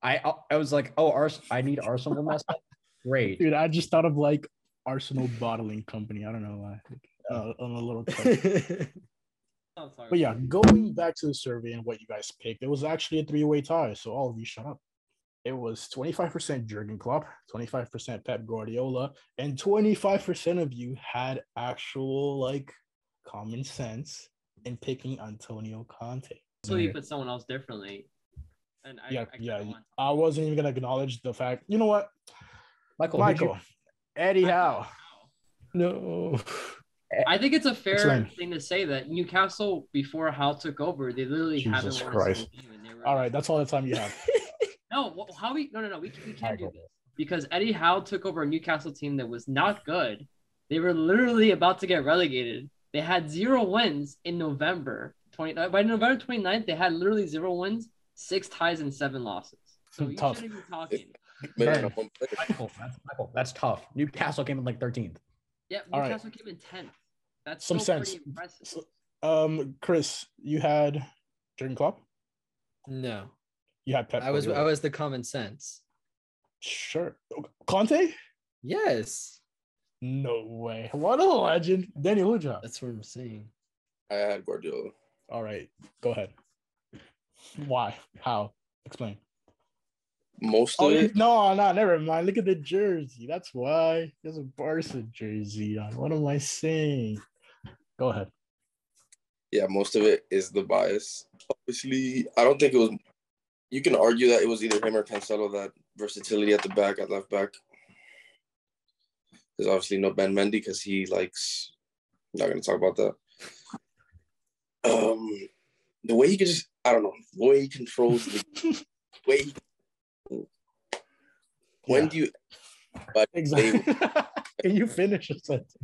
I I was like, oh, Ars- I need Arsenal to mess up. Great. Dude, I just thought of like Arsenal Bottling Company. I don't know why. Uh, on a little touch. I'm sorry. But yeah, going back to the survey and what you guys picked, it was actually a three-way tie. So all of you shut up. It was 25% Jurgen Klopp, 25% Pep Guardiola, and 25% of you had actual like common sense in picking Antonio Conte. So you put someone else differently. And I, yeah, I yeah. I wasn't even gonna acknowledge the fact. You know what, Michael, who'd you- Michael, Eddie Howe. No. I think it's a fair Explain. thing to say that Newcastle, before Howe took over, they literally haven't Jesus won a Christ. single game. And they were All right, that's all the time you have. No, wh- how we? No, no, no. We, we can't do this because Eddie Howe took over a Newcastle team that was not good. They were literally about to get relegated. They had zero wins in November. 20, uh, by November 29th, they had literally zero wins, six ties, and seven losses. So you Tough. shouldn't be talking. Man, Burn. I'm one player. Michael, that's, Michael, that's tough. Newcastle came in like 13th. Yeah, All right. Newcastle came in 10th. That's Some still sense. pretty impressive. So, um, Chris, you had Jurgen Klopp. No. You had Pep. I was I was the common sense. sure. Conte? Yes. No way. What a legend. Daniel Uja. That's what I'm saying. I had Guardiola. All right. Go ahead. Why? How? Explain. Most Oh, of you- it, no, no, never mind. Look at the jersey. That's why. There's a Barca jersey on. What am I saying? Go ahead. yeah, most of it is the bias. Obviously, I don't think it was. You can argue that it was either him or Cancelo that versatility at the back, at left back. There's obviously no Ben Mendy because he likes. I'm Not gonna talk about that. Um, the way he can just, I don't know, the way he controls the way. He, when Yeah. do you? But Exactly. Can you finish a sentence?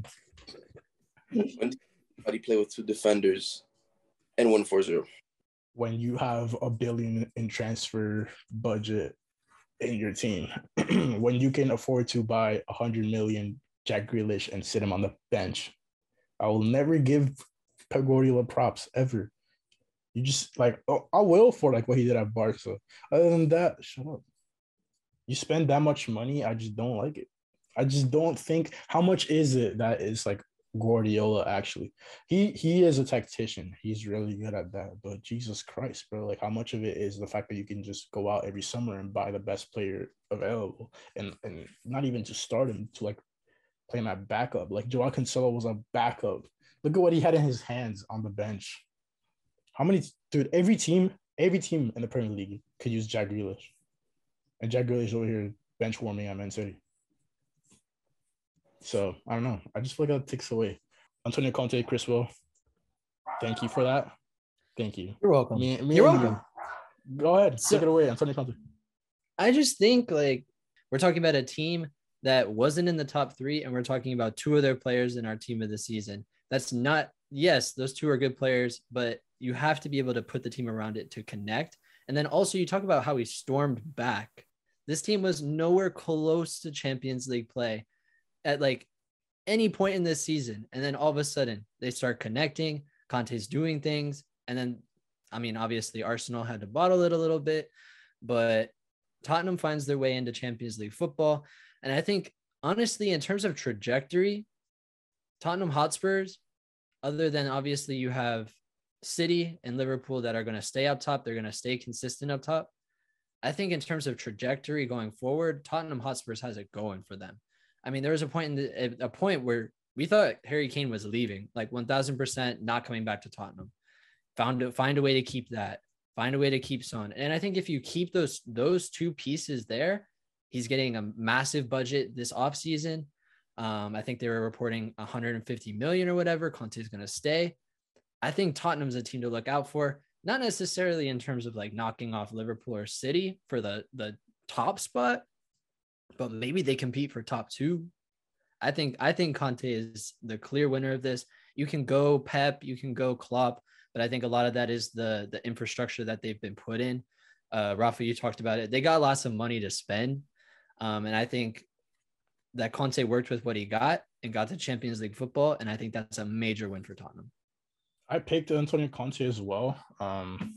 when do you play with two defenders and one four zero? When you have a billion in transfer budget in your team, when you can afford to buy a hundred million Jack Grealish and sit him on the bench, I will never give Pep Guardiola props ever. You just like oh, I will for like what he did at Barca. Other than that, shut up. You spend that much money, I just don't like it. I just don't think how much is it that is like Guardiola actually. He he is a tactician. He's really good at that. But Jesus Christ, bro, like how much of it is the fact that you can just go out every summer and buy the best player available and and not even to start him to like play at backup. Like Joao Cancelo was a backup. Look at what he had in his hands on the bench. How many dude, every team every team in the Premier League could use Jack Grealish, and Jack Grealish over here bench warming at Man City. So I don't know. I just feel like that takes away. Antonio Conte, Chris Will, thank you for that. Thank you. You're welcome. Me, me You're and you. welcome. Go ahead, So- take it away, Antonio Conte. I just think like we're talking about a team that wasn't in the top three, and we're talking about two of their players in our team of the season. That's not yes, those two are good players, but you have to be able to put the team around it to connect. And then also you talk about how he stormed back. This team was nowhere close to Champions League play at like any point in this season. And then all of a sudden they start connecting. Conte's doing things. And then, I mean, obviously Arsenal had to bottle it a little bit, but Tottenham finds their way into Champions League football. And I think, honestly, in terms of trajectory, Tottenham Hotspurs, other than obviously you have City and Liverpool that are going to stay up top, they're going to stay consistent up top. I think in terms of trajectory going forward, Tottenham Hotspurs has it going for them. I mean, there was a point in the, a point where we thought Harry Kane was leaving, like 1000% not coming back to Tottenham. Found find a way to keep that, find a way to keep Son. And I think if you keep those those two pieces there, he's getting a massive budget this offseason. Um, I think they were reporting 150 million or whatever. Conte's going to stay. I think Tottenham's a team to look out for, not necessarily in terms of like knocking off Liverpool or City for the the top spot, but maybe they compete for top two. I think I think Conte is the clear winner of this. You can go Pep, you can go Klopp, but I think a lot of that is the the infrastructure that they've been put in. Uh, Rafa, you talked about it. They got lots of money to spend, um, and I think that Conte worked with what he got and got to Champions League football, and I think that's a major win for Tottenham. I picked Antonio Conte as well. Um,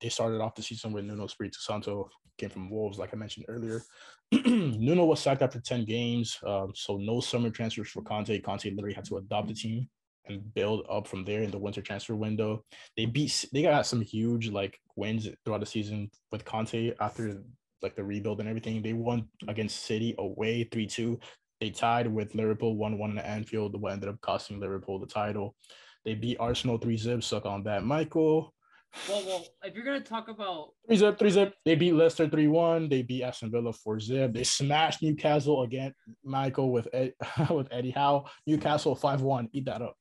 they started off the season with Nuno Espirito Santo, came from Wolves, like I mentioned earlier. Nuno was sacked after 10 games, um, so no summer transfers for Conte. Conte literally had to adopt the team and build up from there in the winter transfer window. They beat, they got some huge like wins throughout the season with Conte after like the rebuild and everything. They won against City away 3 2. They tied with Liverpool 1 1 in the Anfield, what ended up costing Liverpool the title. They beat Arsenal 3 zip, suck on that. Michael, Well, well, if you're gonna talk about 3 zip, 3 zip. They beat Leicester 3 1. They beat Aston Villa 4 zip. They smashed Newcastle again, Michael, with, Ed, with Eddie Howe. Newcastle 5 1. Eat that up.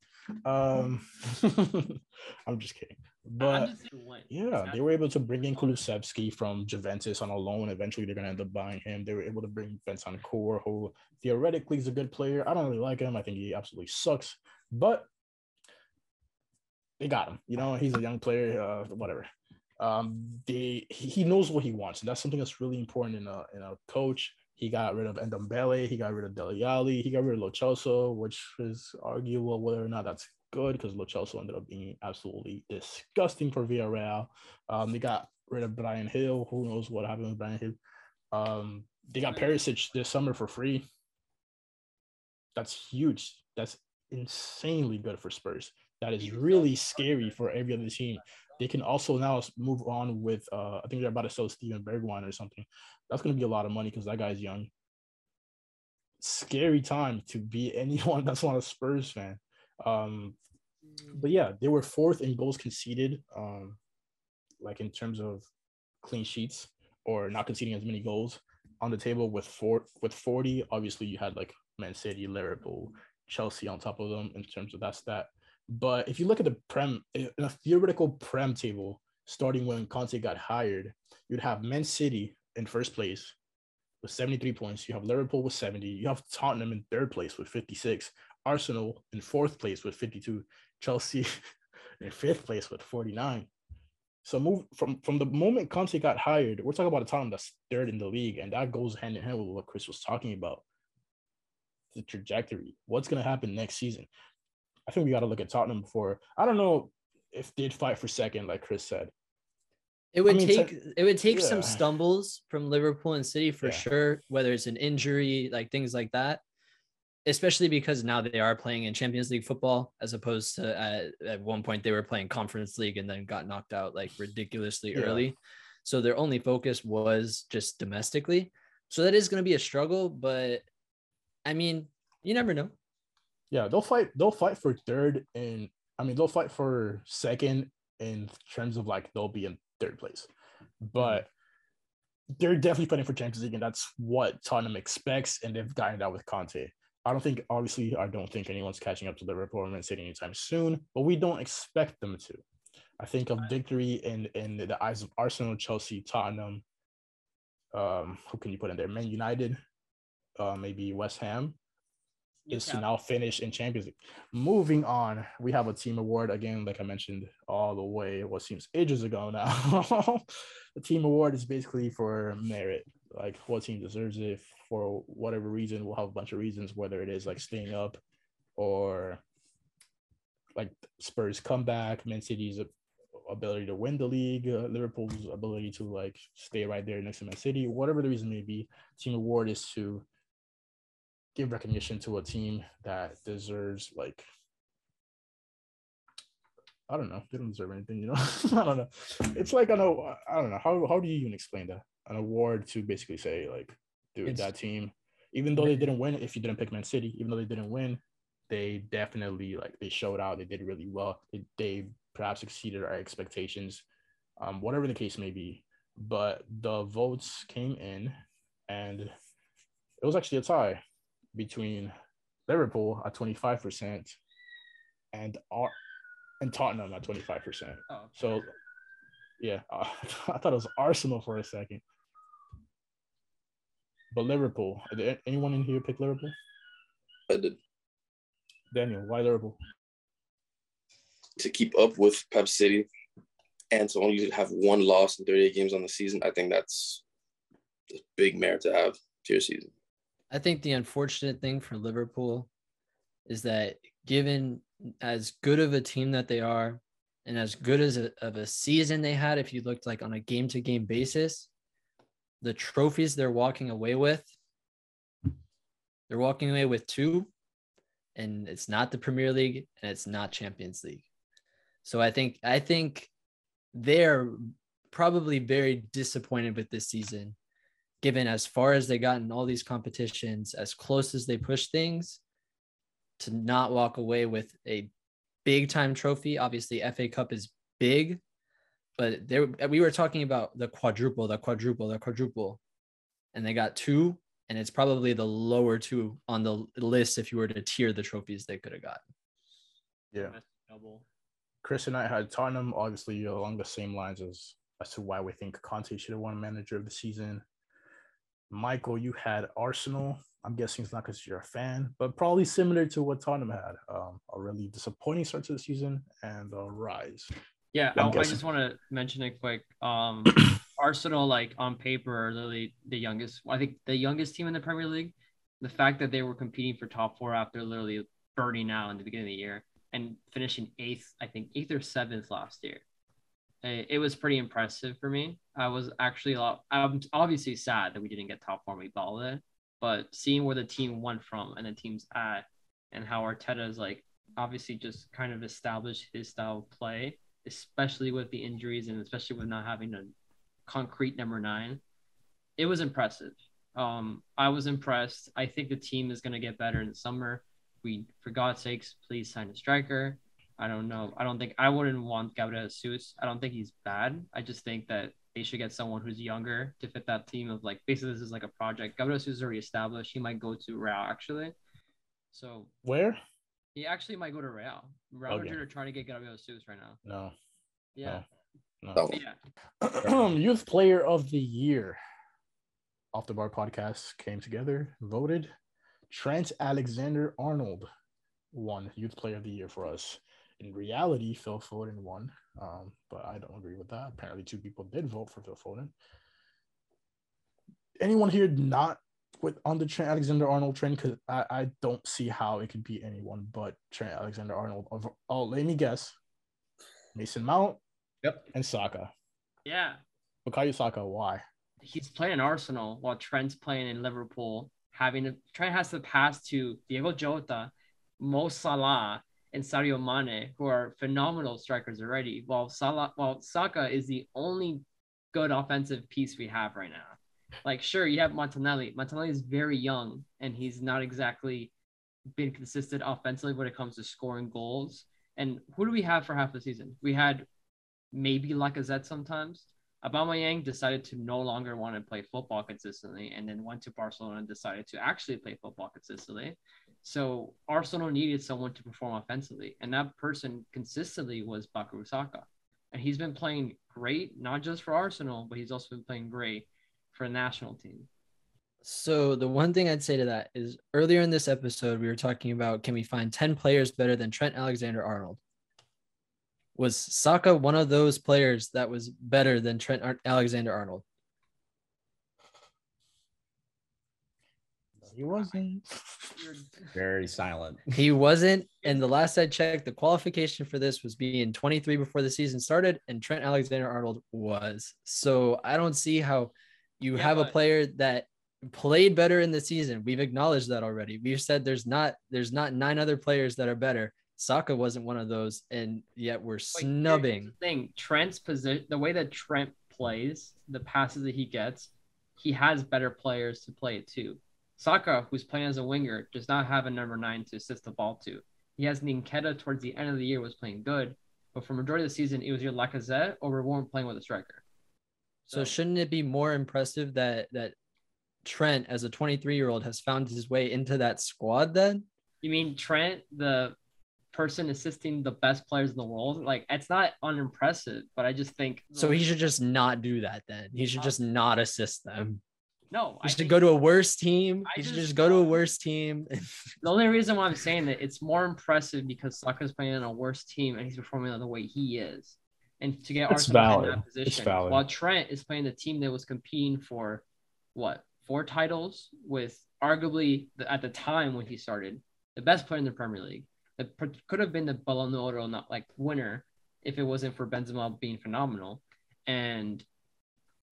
Um, I'm just kidding. But just yeah, they were able to bring in Kulusevski from Juventus on a loan. Eventually, they're going to end up buying him. They were able to bring Bentancur, who theoretically is a good player. I don't really like him. I think he absolutely sucks. But they got him. You know, he's a young player. Uh, whatever. Um, they he knows what he wants, and that's something that's really important in a in a coach. He got rid of Ndombele, he got rid of Dele Alli, he got rid of Lo Celso, which is arguable whether or not that's good because Lo Celso ended up being absolutely disgusting for Villarreal. Um, they got rid of Bryan Gil. Who knows what happened with Bryan Gil? Um, they got Perisic this summer for free. That's huge. That's insanely good for Spurs. That is really scary for every other team. They can also now move on with. Uh, I think they're about to sell Steven Bergwijn or something. That's going to be a lot of money because that guy's young. Scary time to be anyone that's not a Spurs fan. Um, but yeah, they were fourth in goals conceded. Um, like in terms of clean sheets or not conceding as many goals on the table with four with 40. Obviously, you had like Man City, Liverpool, Chelsea on top of them in terms of that stat. But if you look at the prem eh, in a theoretical prem table, starting when Conte got hired, you'd have Man City in first place with 73 points. You have Liverpool with 70. You have Tottenham in third place with 56. Arsenal in fourth place with 52. Chelsea in fifth place with 49. So move from from the moment Conte got hired, we're talking about a Tottenham that's third in the league, and that goes hand in hand with what Chris was talking about. The trajectory. What's gonna happen next season? I think we got to look at Tottenham before. I don't know if they'd fight for second, like Chris said. It would mean, take te- it would take yeah. some stumbles from Liverpool and City for Yeah. sure, whether it's an injury, like things like that. Especially because now they are playing in Champions League football, as opposed to uh, at one point they were playing Conference League and then got knocked out like ridiculously Yeah. early. So their only focus was just domestically. So that is going to be a struggle, but I mean, you never know. Yeah, they'll fight. They'll fight for third, and I mean they'll fight for second in terms of like they'll be in third place. But they're definitely fighting for Champions League, and that's what Tottenham expects, and they've gotten that with Conte. I don't think, obviously, I don't think anyone's catching up to Liverpool and Man City anytime soon, but we don't expect them to. I think a victory in in the eyes of Arsenal, Chelsea, Tottenham. Um, who can you put in there? Man United, uh, maybe West Ham, is to now finish in Champions League. Moving on, we have a team award again, like I mentioned, all the way what seems ages ago now. the team award is basically for merit, like what team deserves it for whatever reason. We'll have a bunch of reasons, whether it is like staying up or like Spurs comeback, Man City's ability to win the league, uh, Liverpool's ability to like stay right there next to Man City, whatever the reason may be. Team award is to give recognition to a team that deserves like I don't know. They don't deserve anything, you know. I don't know. It's like I know. I don't know. How how do you even explain that? An award to basically say like, dude, it's, that team, even though they didn't win, if you didn't pick Man City, even though they didn't win, they definitely like they showed out. They did really well. They, they perhaps exceeded our expectations, um, whatever the case may be. But the votes came in, and it was actually a tie between Liverpool at 25% and our and Tottenham at 25%. Oh. So yeah, uh, I thought it was Arsenal for a second. But Liverpool, anyone in here pick Liverpool? I did. Daniel, why Liverpool? To keep up with Pep City and to only have one loss in 38 games on the season, I think that's a big merit to have to your season. I think the unfortunate thing for Liverpool is that given as good of a team that they are and as good as a, of a season they had, if you looked like on a game to game basis, the trophies they're walking away with, they're walking away with two, and it's not the Premier League and it's not Champions League. So I think I think they're probably very disappointed with this season given as far as they got in all these competitions, as close as they push things, to not walk away with a big time trophy. Obviously, FA Cup is big, but there we were talking about the quadruple, the quadruple, the quadruple, and they got two, and it's probably the lower two on the list if you were to tier the trophies they could have got. Yeah. Double. Chris and I had Tottenham, obviously along the same lines as as to why we think Conte should have won Manager of the Season. Michael, you had Arsenal. I'm guessing it's not because you're a fan, but probably similar to what Tottenham had. Um, a really disappointing start to the season and a rise. Yeah, I, I, just want to mention it quick. Um, Arsenal, like on paper, are literally the youngest. I think the youngest team in the Premier League. The fact that they were competing for top four after literally burning out in the beginning of the year and finishing eighth, I think eighth or seventh last year it was pretty impressive for me. I was actually a lot, I'm obviously sad that we didn't get top four we balled it, but seeing where the team went from and the team's at and how Arteta is like obviously just kind of established his style of play, especially with the injuries and especially with not having a concrete number nine, it was impressive. Um, I was impressed. I think the team is going to get better in the summer. We, for God's sakes, please sign a striker. I don't know. I don't think I wouldn't want Gabriel Jesus. I don't think he's bad. I just think that they should get someone who's younger to fit that team of like basically this is like a project. Gabriel Jesus is already established. He might go to Real actually. So where? He actually might go to Real. Real okay. Madrid are trying to get Gabriel Jesus right now. No. Yeah. No. no. Yeah. Youth Player of the Year. Off the Bar podcast came together, voted. Trent Alexander Arnold won Youth Player of the Year for us in reality, Phil Foden won, um, but I don't agree with that. Apparently, two people did vote for Phil Foden. Anyone here not with on the Trent Alexander Arnold trend? Because I, I don't see how it could be anyone but Trent Alexander Arnold. Oh, let me guess. Mason Mount. Yep. And Saka. Yeah. Bukayo Saka. Why? He's playing in Arsenal while Trent's playing in Liverpool. Having to, Trent has to pass to Diogo Jota, Mo Salah, and Sadio Mane, who are phenomenal strikers already, while Salah, while Saka is the only good offensive piece we have right now. Like, sure, you have Martinelli. Martinelli is very young, and he's not exactly been consistent offensively when it comes to scoring goals. And who do we have for half the season? We had maybe Lacazette sometimes, Aubameyang decided to no longer want to play football consistently, and then went to Barcelona and decided to actually play football consistently. So Arsenal needed someone to perform offensively, and that person consistently was Bukayo Saka, and he's been playing great, not just for Arsenal, but he's also been playing great for the national team. So the one thing I'd say to that is earlier in this episode we were talking about can we find 10 players better than Trent Alexander-Arnold? Was Saka one of those players that was better than Trent Alexander-Arnold? He wasn't. Very silent. He wasn't. And the last I checked, the qualification for this was being 23 before the season started, and Trent Alexander Arnold was. So I don't see how you Yeah, have a player that played better in the season. We've acknowledged that already. We've said there's not there's not nine other players that are better. Saka wasn't one of those, and yet we're But snubbing. the thing Trent's position, the way that Trent plays, the passes that he gets, he has better players to play it to. Saka, who's playing as a winger, does not have a number nine to assist the ball to. He has Nketiah towards the end of the year was playing good, but for majority of the season, it was your Lacazette or we weren't playing with a striker. So shouldn't it be more impressive that that Trent, as a 23 year old, has found his way into that squad? Then You mean Trent, the person assisting the best players in the world? Like it's not unimpressive, but I just think so he should just not do that. Then he should just not assist them. No. He I should think- go to a worse team. I He should just just go to a worse team. The only reason why I'm saying that it's more impressive because Saka's playing on a worse team and he's performing the way he is. And to get It's Arsenal in that position, while Trent is playing the team that was competing for what four titles with arguably the, at the time when he started the best player in the Premier League. That could have been the Ballon d'Or not like winner if it wasn't for Benzema being phenomenal and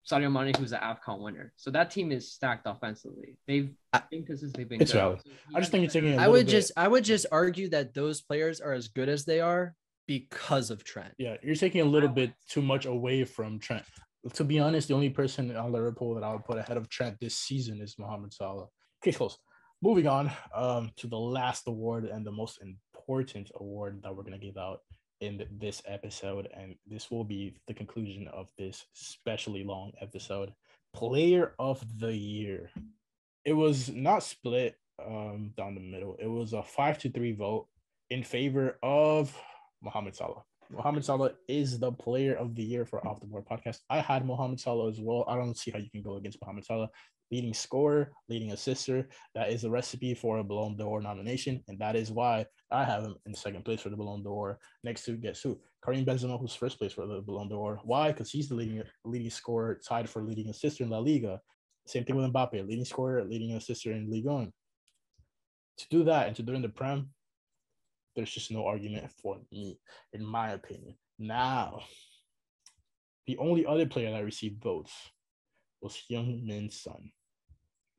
Sadio Mane who's the AFCON winner. So that team is stacked offensively. They've I- been consistently been It's good. valid. So I just think you're taking. I I would just I would just argue that those players are as good as they are because of Trent. Yeah, you're taking a little bit too much away from Trent. To be honest, the only person on the Liverpool that I would put ahead of Trent this season is Mohamed Salah. Case closed. Moving on um, to the last award and the most important award that we're going to give out in this episode. And this will be the conclusion of this specially long episode. Player of the Year. It was not split um, down the middle, it was a five to three vote in favor of Mohamed Salah. Mohamed Salah is the player of the year for Off the Bar podcast. I had Mohamed Salah as well. I don't see how you can go against Mohamed Salah. Leading scorer, leading assister. That is a recipe for a Ballon d'Or nomination. And that is why I have him in second place for the Ballon d'Or next to guess who? Karim Benzema, who's first place for the Ballon d'Or. Why? Because he's the leading leading scorer, tied for leading assister in La Liga. Same thing with Mbappe, leading scorer, leading assister in Ligue 1. To do that and to do it in the Prem, there's just no argument for me, in my opinion. Now, the only other player that received votes was Heung-Min Son.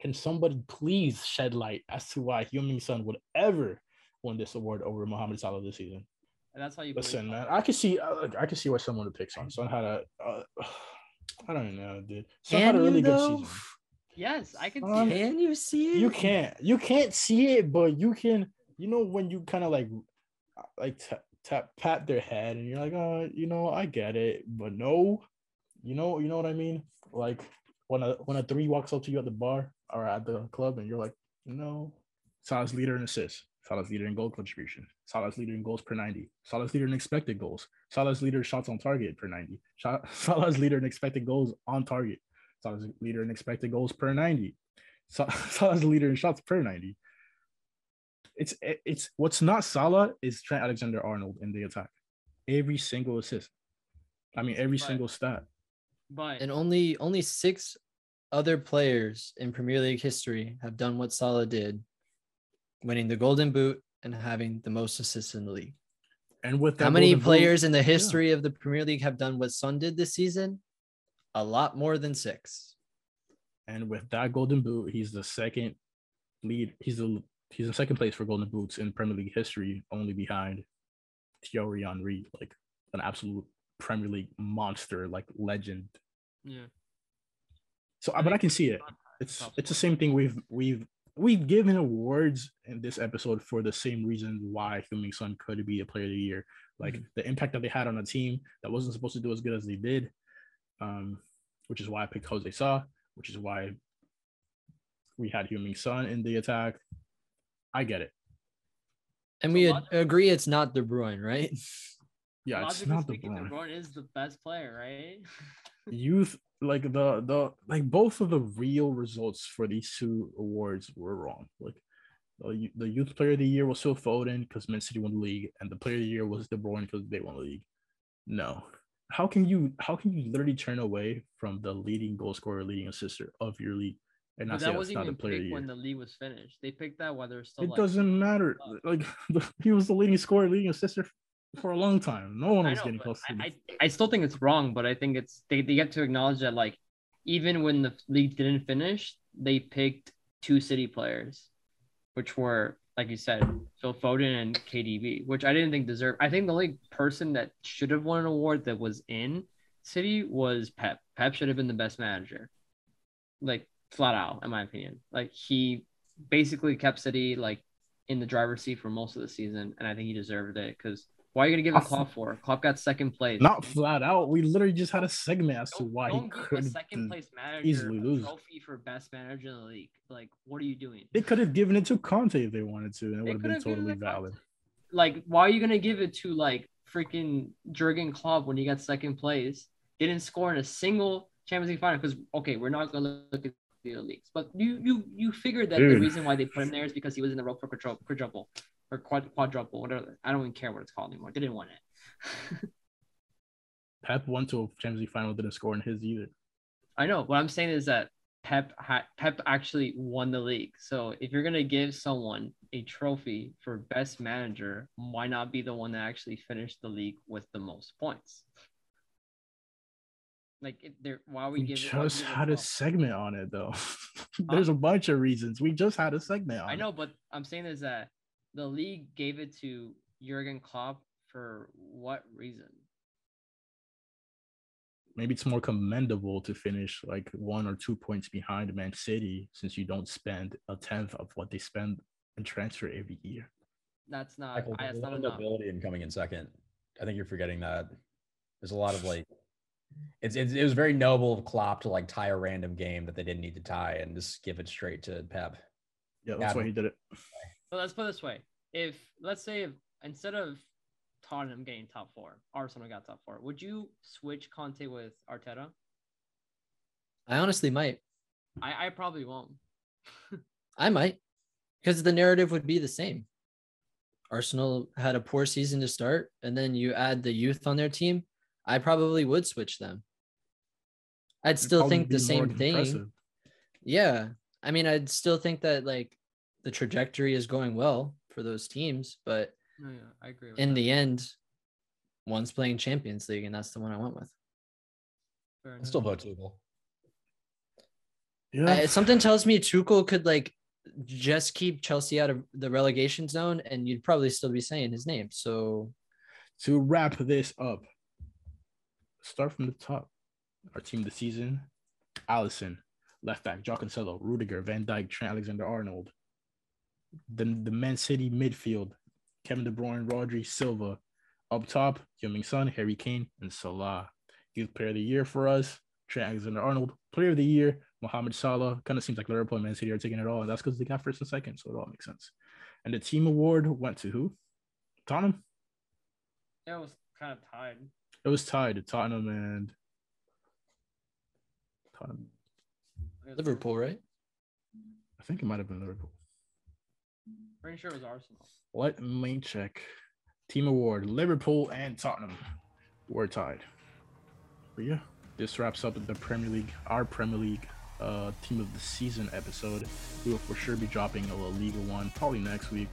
Can somebody please shed light as to why Heung-Min Son would ever win this award over Mohamed Salah this season? And that's how you Listen, man, I can see, uh, I can see why someone would pick Son. Son had a, uh, I don't know, dude. Son had Can a you really good though? season. Yes, I can see Um, it. Can you see it? you can't you can't see it but you can you know when you kind of like like tap, tap pat their head and you're like oh you know i get it but no you know you know what i mean? Like when a when a three walks up to you at the bar or at the club and you're like no. Salah's leader in assists. Salah's leader in goal contribution. Salah's leader in goals per 90 Salah's leader in expected goals. Salah's leader shots on target per 90 Sha- Salah's leader in expected goals on target. Salah's leader in expected goals per 90 Sa- Salah's leader in shots per 90. It's it's what's not Salah is Trent Alexander Arnold in the attack. Every single assist. I mean every Right. single stat. But And only only six other players in Premier League history have done what Salah did, winning the Golden Boot and having the most assists in the league. And with that How many Golden Boot- players in the history of the Premier League have done what Son did this season? A lot more than six. and with that Golden Boot, he's the second lead. He's the he's in second place for Golden Boots in Premier League history, only behind Thierry Henry, like an absolute Premier League monster, like legend. yeah, So, but I can see it. it's it's the same thing we've we've we've given awards in this episode for the same reason why Heung-Min Son could be a player of the year. Like the impact that they had on a team that wasn't supposed to do as good as they did. um, which is why I picked Jose Sa, which is why we had Heung-min Son in the attack. I get it. And So we logic- agree it's not De Bruyne, right? Yeah, it's Logically not the speaking, De Bruyne. Bruyne is the best player, right? Youth, like the the like both of the real results for these two awards were wrong. Like the, the youth player of the year was Phil Foden because Man City won the league, and the player of the year was De Bruyne because they won the league. No, how can you how can you literally turn away from the leading goal scorer, leading assister of your league, and But that wasn't even picked when the league was finished. They picked that while they're still. It like, doesn't matter. up. Like he was the leading scorer, leading assister for a long time. No one I was know, getting close to. I, I, I still think it's wrong, but I think it's they, they get to acknowledge that like even when the league didn't finish, they picked two city players, which were like you said, Phil Foden and KDB, which I didn't think deserved. I think the only person that should have won an award that was in City was Pep. Pep should have been the best manager, like flat out, in my opinion. Like he basically kept City like in the driver's seat for most of the season, and I think he deserved it because why are you gonna give it I- Klopp for? Klopp got second place. Not flat out. We literally just had a segment as to Don't, why he don't give a could second place manager easily a lose. trophy for best manager in the league. Like, what are you doing? They could have given it to Conte if they wanted to, and it would have been totally valid. Like, why are you gonna give it to like freaking Jurgen Klopp when he got second place? Didn't score in a single Champions League final because okay, we're not gonna look at the leagues, but you you you figured that the reason why they put him there is because he was in the rope for quadru- quadruple or quad, quadruple, whatever. I don't even care what it's called anymore. They didn't want it. Pep went to a Champions League final, didn't score in his either. I know. What I'm saying is that Pep ha- Pep actually won the league. So if you're gonna give someone a trophy for best manager, why not be the one that actually finished the league with the most points? Like, it, there, why we We giving? why just give it had a Klopp? segment on it though. Um, there's a bunch of reasons. We just had a segment on I it. know, but I'm saying is that the league gave it to Jurgen Klopp for what reason? Maybe it's more commendable to finish like one or two points behind Man City since you don't spend a tenth of what they spend in transfer every year. That's not. Michael, I, that's not enough. nobility in coming in second. I think you're forgetting that. There's a lot of like, it's, it's it was very noble of Klopp to like tie a random game that they didn't need to tie and just give it straight to Pep. Yeah, that's Yeah, why he did it. But let's put it this way: if let's say if, instead of Tottenham getting top four, Arsenal got top four, would you switch Conte with Arteta? I honestly might. I, I probably won't. I might, because the narrative would be the same. Arsenal had a poor season to start, and then you add the youth on their team. I probably would switch them. I'd It'd still think the same thing. impressive. Yeah. I mean, I'd still think that like the trajectory is going well for those teams, but No, yeah, I agree. With in that. the end, one's playing Champions League, and that's the one I went with. Fair I'd still enough. vote Tuchel. Yeah. Uh, something tells me Tuchel could like just keep Chelsea out of the relegation zone, and you'd probably still be saying his name. So to wrap this up, start from the top. Our team this season: Alisson, left back, Cancelo, Rudiger, Van Dijk, Trent Alexander-Arnold. Then the Man City midfield: Kevin De Bruyne, Rodri, Silva. Up top, Heung-min Harry Kane, and Salah. Youth Player of the Year for us: Trent Alexander-Arnold. Player of the Year: Mohamed Salah. Kind of seems like Liverpool and Man City are taking it all, and that's because they got first and second, so it all makes sense. And the team award went to who? Tottenham. Yeah, it was kind of tied. It was tied to Tottenham and Tottenham. Liverpool, right? I think it might have been Liverpool. Pretty sure it was Arsenal. Let me check. Team award: Liverpool and Tottenham were tied. But yeah, this wraps up the Premier League, our Premier League uh, team of the season episode. We will for sure be dropping a La Liga one probably next week.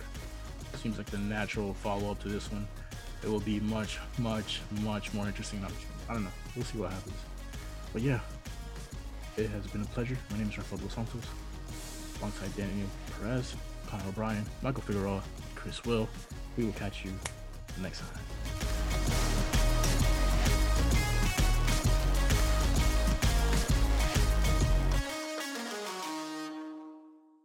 Seems like the natural follow up to this one. It will be much, much, much more interesting. I don't know. We'll see what happens. But yeah, it has been a pleasure. My name is Rafael Dos Santos, alongside Daniel Perez, Connor O'Brien, Michael Figueroa, Chris Will. We will catch you next time.